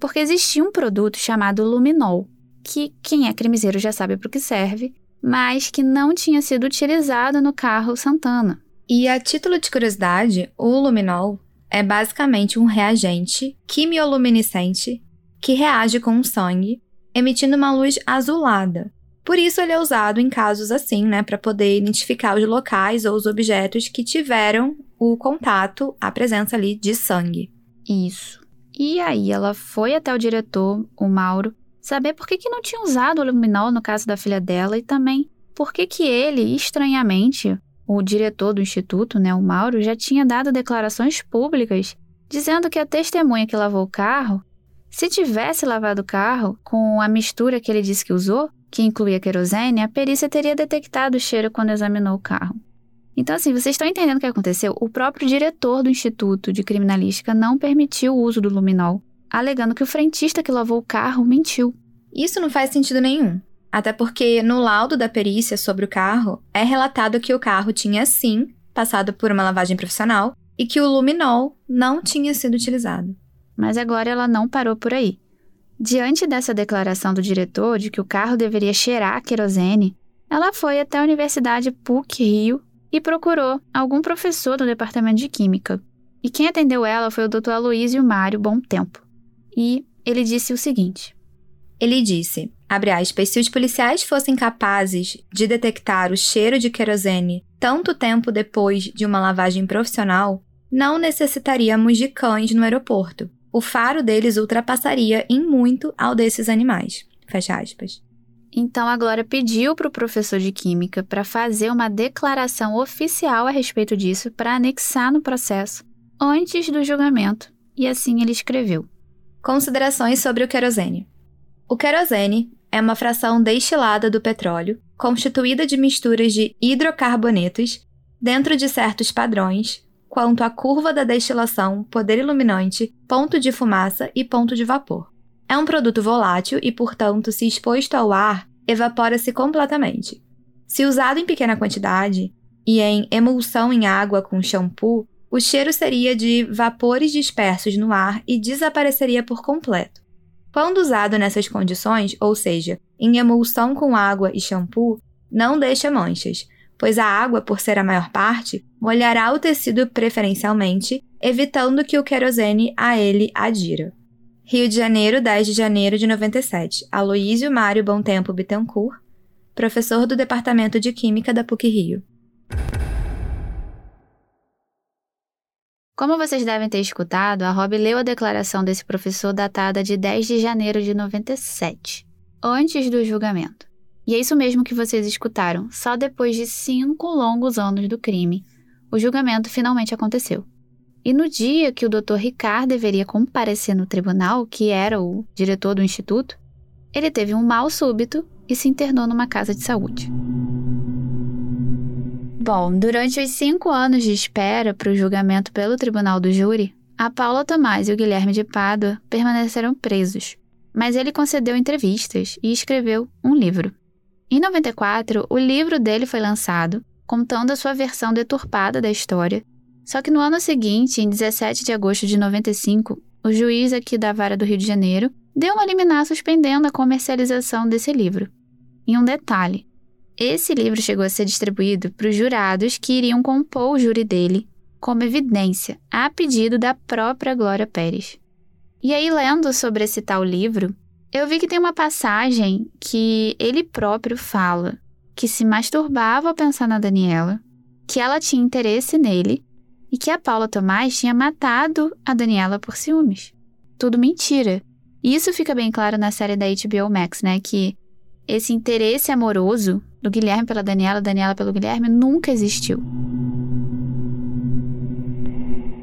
Porque existia um produto chamado Luminol, que quem é crimiseiro já sabe para o que serve, mas que não tinha sido utilizado no carro Santana. E a título de curiosidade, o luminol é basicamente um reagente quimioluminescente que reage com o sangue, emitindo uma luz azulada. Por isso ele é usado em casos assim, né, para poder identificar os locais ou os objetos que tiveram o contato, a presença ali de sangue. Isso. E aí ela foi até o diretor, o Mauro, saber por que, que não tinha usado o luminol no caso da filha dela e também por que, que ele, estranhamente, o diretor do instituto, né, o Mauro, já tinha dado declarações públicas dizendo que a testemunha que lavou o carro, se tivesse lavado o carro com a mistura que ele disse que usou, que incluía querosene, a perícia teria detectado o cheiro quando examinou o carro. Então, assim, vocês estão entendendo o que aconteceu? O próprio diretor do Instituto de Criminalística não permitiu o uso do luminol, alegando que o frentista que lavou o carro mentiu. Isso não faz sentido nenhum. Até porque no laudo da perícia sobre o carro é relatado que o carro tinha sim passado por uma lavagem profissional e que o luminol não tinha sido utilizado. Mas agora ela não parou por aí. Diante dessa declaração do diretor de que o carro deveria cheirar querosene, ela foi até a Universidade PUC Rio e procurou algum professor do departamento de Química. E quem atendeu ela foi o Dr. Aloysio Mário Bom Tempo. E ele disse o seguinte: Ele disse: abre aspas, se os policiais fossem capazes de detectar o cheiro de querosene tanto tempo depois de uma lavagem profissional, não necessitaríamos de cães no aeroporto. O faro deles ultrapassaria em muito ao desses animais. Fecha aspas. Então a Glória pediu para o professor de química para fazer uma declaração oficial a respeito disso para anexar no processo antes do julgamento, e assim ele escreveu: Considerações sobre o querosene. O querosene é uma fração destilada do petróleo, constituída de misturas de hidrocarbonetos dentro de certos padrões quanto à curva da destilação, poder iluminante, ponto de fumaça e ponto de vapor. É um produto volátil e, portanto, se exposto ao ar, evapora-se completamente. Se usado em pequena quantidade e em emulsão em água com shampoo, o cheiro seria de vapores dispersos no ar e desapareceria por completo. Quando usado nessas condições, ou seja, em emulsão com água e shampoo, não deixa manchas, pois a água, por ser a maior parte, molhará o tecido preferencialmente, evitando que o querosene a ele adira. Rio de Janeiro, 10 de janeiro de 97. Aloísio Mário Bom Tempo Bittencourt, professor do Departamento de Química da PUC-Rio. Como vocês devem ter escutado, a Rob leu a declaração desse professor datada de 10 de janeiro de 97, antes do julgamento. E é isso mesmo que vocês escutaram, só depois de cinco longos anos do crime, o julgamento finalmente aconteceu. E no dia que o Dr. Ricard deveria comparecer no tribunal, que era o diretor do instituto, ele teve um mal súbito e se internou numa casa de saúde. Bom, durante os cinco anos de espera para o julgamento pelo tribunal do júri, a Paula Tomás e o Guilherme de Pádua permaneceram presos, mas ele concedeu entrevistas e escreveu um livro. Em 94, o livro dele foi lançado, contando a sua versão deturpada da história só que no ano seguinte, em 17 de agosto de 95, o juiz aqui da Vara do Rio de Janeiro deu uma liminar suspendendo a comercialização desse livro. E um detalhe: esse livro chegou a ser distribuído para os jurados que iriam compor o júri dele, como evidência, a pedido da própria Glória Pérez. E aí, lendo sobre esse tal livro, eu vi que tem uma passagem que ele próprio fala que se masturbava ao pensar na Daniela, que ela tinha interesse nele e que a Paula Tomás tinha matado a Daniela por ciúmes. Tudo mentira. E isso fica bem claro na série da HBO Max, né? Que esse interesse amoroso do Guilherme pela Daniela, Daniela pelo Guilherme, nunca existiu.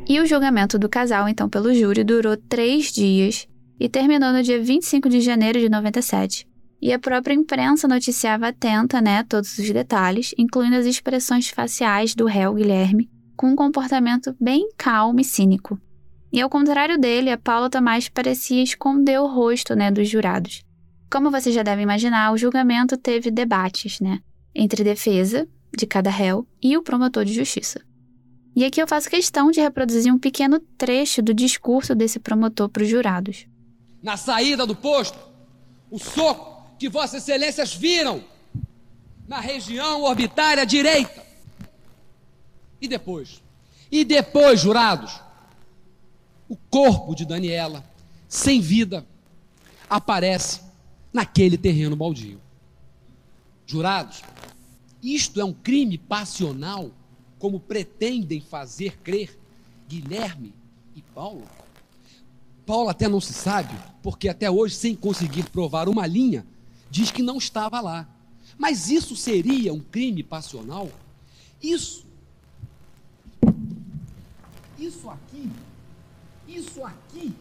E o julgamento do casal, então, pelo júri, durou três dias e terminou no dia 25 de janeiro de 97. E a própria imprensa noticiava atenta, né, todos os detalhes, incluindo as expressões faciais do réu Guilherme, com um comportamento bem calmo e cínico. E ao contrário dele, a Paula Tomás parecia esconder o rosto né, dos jurados. Como você já deve imaginar, o julgamento teve debates né, entre defesa de cada réu e o promotor de justiça. E aqui eu faço questão de reproduzir um pequeno trecho do discurso desse promotor para os jurados. Na saída do posto, o soco que Vossas Excelências viram na região orbitária direita e depois? E depois, jurados, o corpo de Daniela, sem vida, aparece naquele terreno baldio. Jurados, isto é um crime passional, como pretendem fazer crer Guilherme e Paulo? Paulo até não se sabe, porque até hoje, sem conseguir provar uma linha, diz que não estava lá. Mas isso seria um crime passional? Isso isso aqui, isso aqui,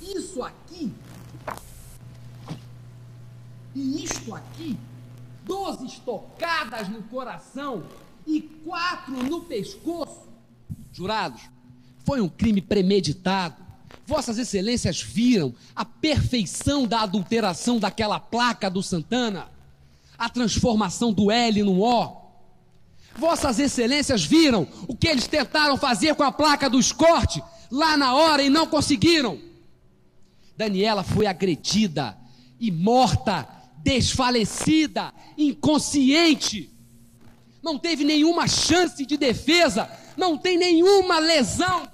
isso aqui e isto aqui, doze estocadas no coração e quatro no pescoço. Jurados, foi um crime premeditado. Vossas Excelências viram a perfeição da adulteração daquela placa do Santana, a transformação do L no O Vossas Excelências viram o que eles tentaram fazer com a placa do escorte lá na hora e não conseguiram. Daniela foi agredida e morta, desfalecida, inconsciente. Não teve nenhuma chance de defesa, não tem nenhuma lesão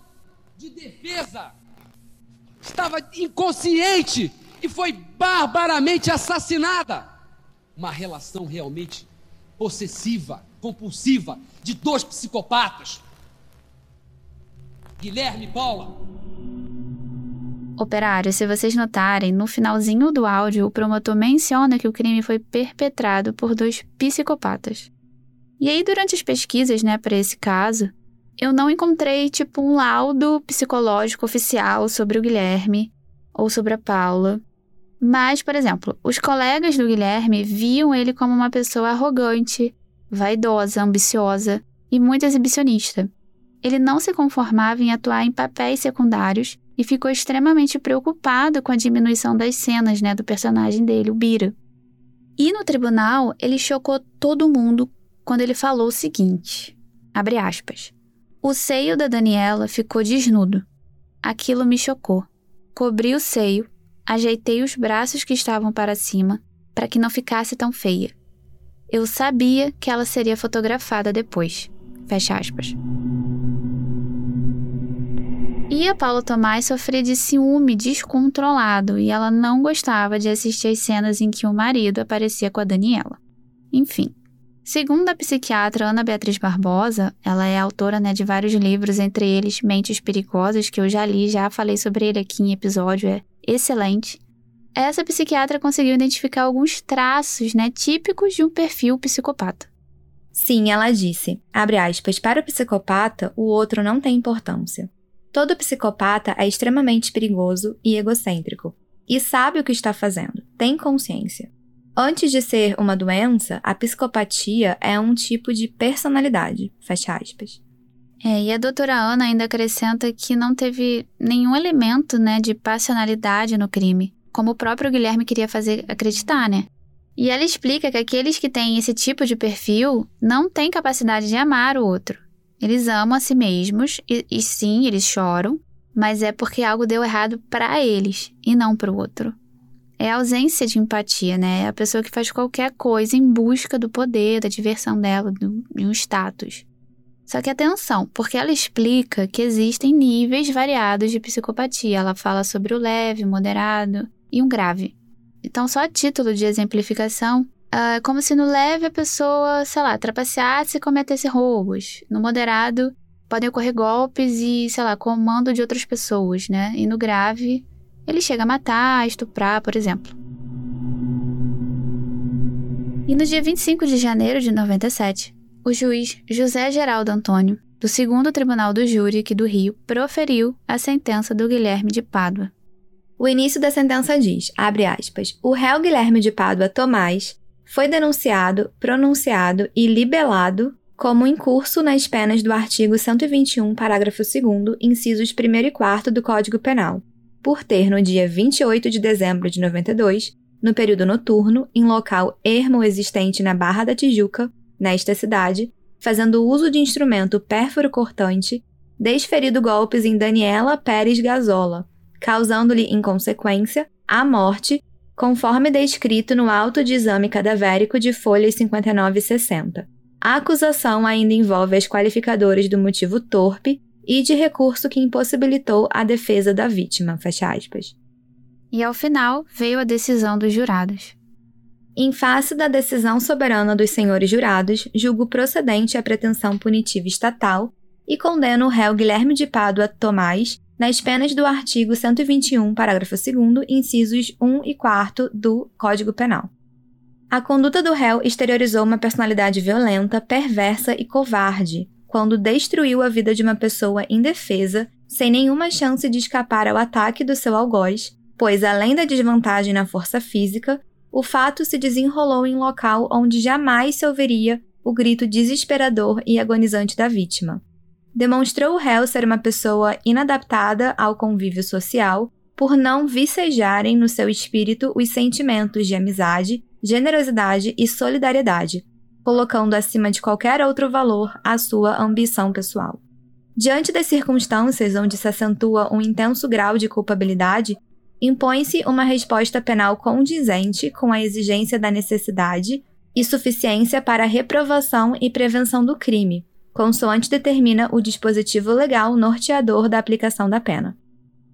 de defesa. Estava inconsciente e foi barbaramente assassinada. Uma relação realmente possessiva compulsiva de dois psicopatas. Guilherme e Paula. Operário, se vocês notarem, no finalzinho do áudio, o promotor menciona que o crime foi perpetrado por dois psicopatas. E aí, durante as pesquisas, né, para esse caso, eu não encontrei, tipo, um laudo psicológico oficial sobre o Guilherme ou sobre a Paula. Mas, por exemplo, os colegas do Guilherme viam ele como uma pessoa arrogante, vaidosa, ambiciosa e muito exibicionista. Ele não se conformava em atuar em papéis secundários e ficou extremamente preocupado com a diminuição das cenas né, do personagem dele, o Bira. E no tribunal, ele chocou todo mundo quando ele falou o seguinte: abre aspas. O seio da Daniela ficou desnudo. Aquilo me chocou. Cobri o seio, ajeitei os braços que estavam para cima para que não ficasse tão feia. Eu sabia que ela seria fotografada depois. Fecha aspas. E a Paula Tomás sofria de ciúme descontrolado e ela não gostava de assistir as cenas em que o marido aparecia com a Daniela. Enfim, segundo a psiquiatra Ana Beatriz Barbosa, ela é autora né, de vários livros, entre eles Mentes Perigosas, que eu já li, já falei sobre ele aqui em episódio, é excelente. Essa psiquiatra conseguiu identificar alguns traços né, típicos de um perfil psicopata. Sim, ela disse, abre aspas, para o psicopata, o outro não tem importância. Todo psicopata é extremamente perigoso e egocêntrico, e sabe o que está fazendo, tem consciência. Antes de ser uma doença, a psicopatia é um tipo de personalidade, fecha aspas. É, e a doutora Ana ainda acrescenta que não teve nenhum elemento né, de passionalidade no crime, como o próprio Guilherme queria fazer acreditar, né? E ela explica que aqueles que têm esse tipo de perfil não têm capacidade de amar o outro. Eles amam a si mesmos e, e sim, eles choram, mas é porque algo deu errado para eles e não para o outro. É a ausência de empatia, né? É a pessoa que faz qualquer coisa em busca do poder, da diversão dela, do, de um status. Só que atenção, porque ela explica que existem níveis variados de psicopatia. Ela fala sobre o leve, moderado e um grave. Então, só a título de exemplificação, é como se no leve a pessoa, sei lá, trapaceasse e cometesse roubos. No moderado, podem ocorrer golpes e, sei lá, comando de outras pessoas, né? E no grave, ele chega a matar, a estuprar, por exemplo. E no dia 25 de janeiro de 97, o juiz José Geraldo Antônio, do segundo Tribunal do Júri aqui do Rio, proferiu a sentença do Guilherme de Pádua, o início da sentença diz, abre aspas, o réu Guilherme de Pádua Tomás foi denunciado, pronunciado e libelado como incurso nas penas do artigo 121, parágrafo 2 incisos 1 e 4 do Código Penal, por ter no dia 28 de dezembro de 92, no período noturno, em local ermo existente na Barra da Tijuca, nesta cidade, fazendo uso de instrumento pérfuro cortante, desferido golpes em Daniela Pérez Gazola, causando-lhe, em consequência, a morte, conforme descrito no auto de exame cadavérico de folhas 59 e 60. A acusação ainda envolve as qualificadoras do motivo torpe e de recurso que impossibilitou a defesa da vítima, fecha aspas. E ao final veio a decisão dos jurados. Em face da decisão soberana dos senhores jurados, julgo procedente a pretensão punitiva estatal e condeno o réu Guilherme de Pádua Tomás nas penas do artigo 121, parágrafo 2, incisos 1 e 4 do Código Penal. A conduta do réu exteriorizou uma personalidade violenta, perversa e covarde, quando destruiu a vida de uma pessoa indefesa, sem nenhuma chance de escapar ao ataque do seu algoz, pois, além da desvantagem na força física, o fato se desenrolou em local onde jamais se ouviria o grito desesperador e agonizante da vítima demonstrou o réu ser uma pessoa inadaptada ao convívio social por não vicejarem no seu espírito os sentimentos de amizade, generosidade e solidariedade, colocando acima de qualquer outro valor a sua ambição pessoal. Diante das circunstâncias onde se acentua um intenso grau de culpabilidade, impõe-se uma resposta penal condizente com a exigência da necessidade e suficiência para a reprovação e prevenção do crime, consoante determina o dispositivo legal norteador da aplicação da pena.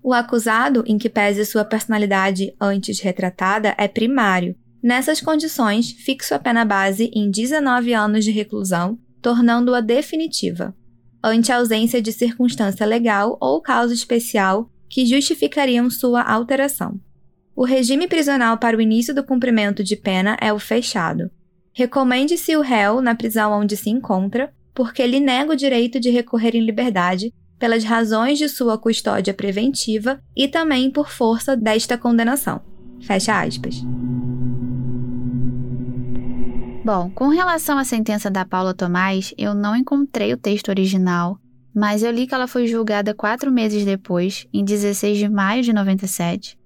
O acusado, em que pese sua personalidade antes retratada, é primário. Nessas condições, fixo a pena base em 19 anos de reclusão, tornando-a definitiva, ante a ausência de circunstância legal ou causa especial que justificariam sua alteração. O regime prisional para o início do cumprimento de pena é o fechado. Recomende-se o réu na prisão onde se encontra, porque lhe nega o direito de recorrer em liberdade pelas razões de sua custódia preventiva e também por força desta condenação. Fecha aspas. Bom, com relação à sentença da Paula Tomás, eu não encontrei o texto original, mas eu li que ela foi julgada quatro meses depois, em 16 de maio de 97.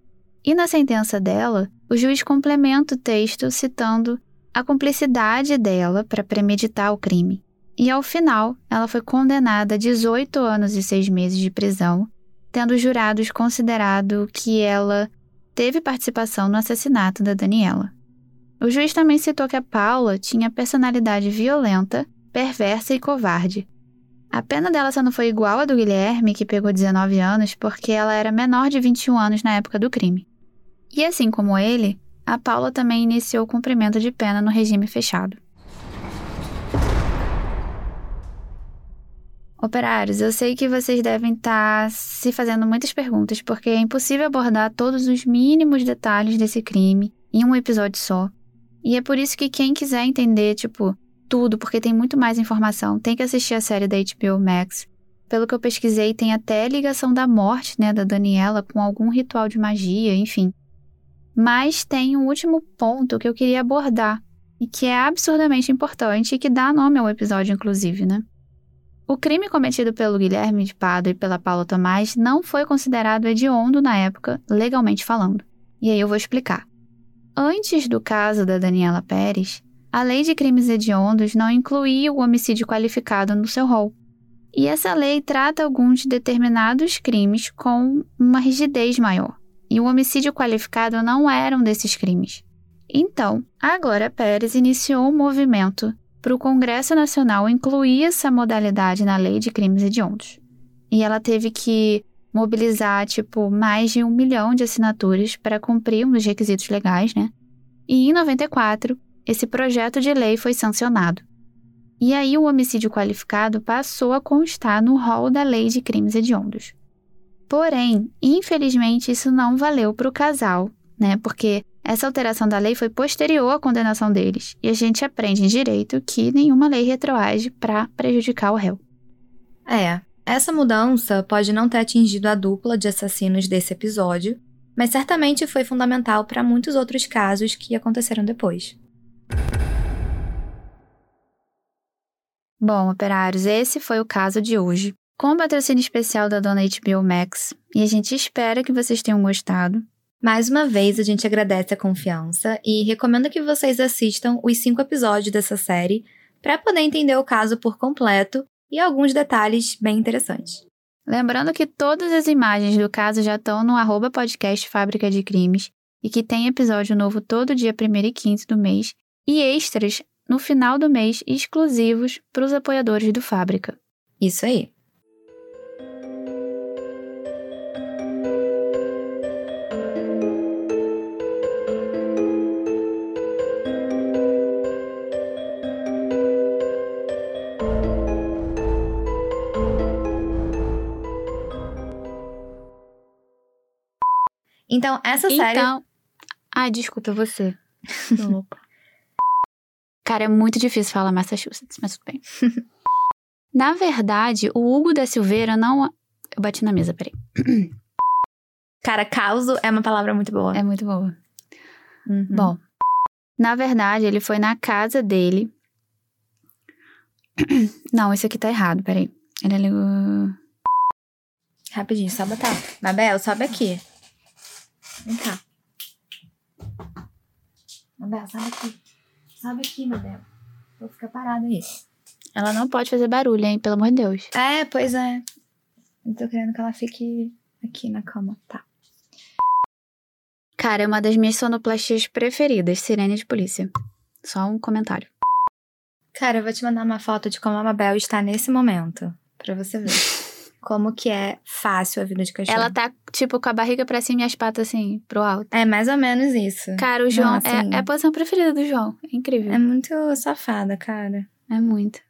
E na sentença dela, o juiz complementa o texto citando a cumplicidade dela para premeditar o crime. E ao final, ela foi condenada a 18 anos e 6 meses de prisão, tendo os jurados considerado que ela teve participação no assassinato da Daniela. O juiz também citou que a Paula tinha personalidade violenta, perversa e covarde. A pena dela só não foi igual a do Guilherme, que pegou 19 anos, porque ela era menor de 21 anos na época do crime. E assim como ele, a Paula também iniciou o cumprimento de pena no regime fechado. Operários, eu sei que vocês devem estar tá se fazendo muitas perguntas, porque é impossível abordar todos os mínimos detalhes desse crime em um episódio só. E é por isso que quem quiser entender, tipo, tudo, porque tem muito mais informação, tem que assistir a série da HBO Max. Pelo que eu pesquisei, tem até ligação da morte, né, da Daniela com algum ritual de magia, enfim. Mas tem um último ponto que eu queria abordar, e que é absurdamente importante e que dá nome ao episódio, inclusive, né? O crime cometido pelo Guilherme de Pado e pela Paula Tomás não foi considerado hediondo na época, legalmente falando. E aí eu vou explicar. Antes do caso da Daniela Pérez, a lei de crimes hediondos não incluía o homicídio qualificado no seu rol. E essa lei trata alguns determinados crimes com uma rigidez maior. E o homicídio qualificado não era um desses crimes. Então, a Glória Pérez iniciou um movimento para o Congresso Nacional incluir essa modalidade na lei de crimes hediondos. E ela teve que mobilizar, tipo, mais de um milhão de assinaturas para cumprir um dos requisitos legais, né? E em 94, esse projeto de lei foi sancionado. E aí o homicídio qualificado passou a constar no rol da lei de crimes hediondos. Porém, infelizmente, isso não valeu para o casal, né? Porque essa alteração da lei foi posterior à condenação deles, e a gente aprende em direito que nenhuma lei retroage para prejudicar o réu. É, essa mudança pode não ter atingido a dupla de assassinos desse episódio, mas certamente foi fundamental para muitos outros casos que aconteceram depois. Bom, operários, esse foi o caso de hoje. Com o patrocínio especial da dona HBO Max, e a gente espera que vocês tenham gostado. Mais uma vez, a gente agradece a confiança e recomenda que vocês assistam os cinco episódios dessa série para poder entender o caso por completo e alguns detalhes bem interessantes. Lembrando que todas as imagens do caso já estão no arroba podcast Fábrica de Crimes e que tem episódio novo todo dia 1 e 15 do mês e extras no final do mês exclusivos para os apoiadores do Fábrica. Isso aí. Então, essa série. Então. Ai, desculpa, você. Cara, é muito difícil falar Massachusetts, mas tudo bem. Na verdade, o Hugo da Silveira não. Eu bati na mesa, peraí. Cara, causo é uma palavra muito boa. É muito boa. Uhum. Bom, na verdade, ele foi na casa dele. Não, isso aqui tá errado, peraí. Ele ligou. Rapidinho, só botar. Mabel, sobe aqui. Vem cá. Mabel, sobe aqui. Sobe aqui, Mabel. Vou ficar parada aí. Ela não pode fazer barulho, hein? Pelo amor de Deus. É, pois é. Eu tô querendo que ela fique aqui na cama. Tá. Cara, é uma das minhas sonoplastias preferidas, sirene de polícia. Só um comentário. Cara, eu vou te mandar uma foto de como a Mabel está nesse momento. Pra você ver. como que é fácil a vida de cachorro. Ela tá, tipo, com a barriga pra cima e as patas, assim, pro alto. É mais ou menos isso. Cara, o João Não, assim, é, é, a posição preferida do João. É incrível. É muito safada, cara. É muito.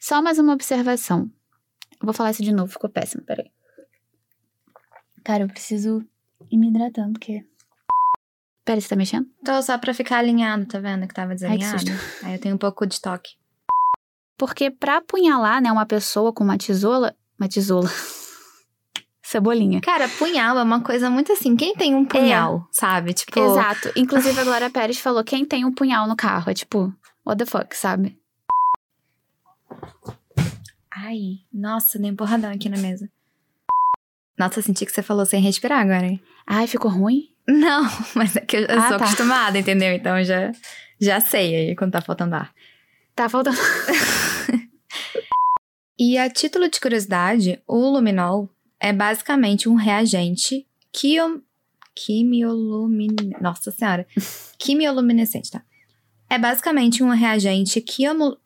Só mais uma observação. Vou falar isso de novo, ficou péssimo, peraí. Cara, eu preciso ir me hidratando, porque. Pera, você tá mexendo? Tô só pra ficar alinhado, tá vendo? Que tava desalinhado. Ai, Aí eu tenho um pouco de toque. Porque para apunhalar, né, uma pessoa com uma tesoura, uma tesoura. Cebolinha. Cara, punhal é uma coisa muito assim. Quem tem um punhal, é. sabe? Tipo. Exato. Inclusive a Glória Pérez falou: quem tem um punhal no carro? É tipo, what the fuck, sabe? Ai, nossa, dei um porradão aqui na mesa. Nossa, eu senti que você falou sem respirar agora, hein? Ai, ficou ruim? Não, mas é que eu, eu ah, sou tá. acostumada, entendeu? Então já, já sei aí quando tá faltando ar. Tá faltando. E a título de curiosidade, o luminol é basicamente um reagente quim... quimioluminescente. Nossa senhora. quimioluminescente, tá? É basicamente um reagente quimo...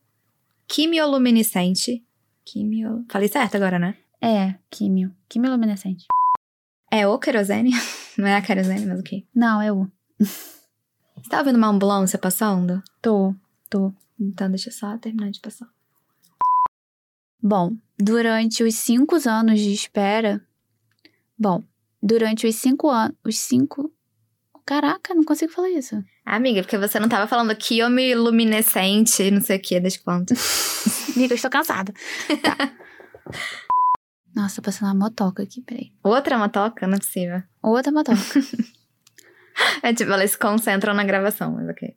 quimioluminescente. Quimio... Falei certo agora, né? É, químio. Quimioluminescente. É o querosene? Não é a querosene, mas o quê? Não, é o. Você tá ouvindo uma ambulância passando? Tô, tô. Então deixa eu só terminar de passar. Bom, durante os cinco anos de espera. Bom, durante os cinco anos. Os cinco. Caraca, não consigo falar isso. Amiga, porque você não tava falando quimioluminescente, não sei o que, das quantas. Amiga, eu estou cansada. Tá. Nossa, tô passando uma motoca aqui, peraí. Outra motoca? Não é possível. Outra motoca. É tipo, elas se concentram na gravação, mas ok.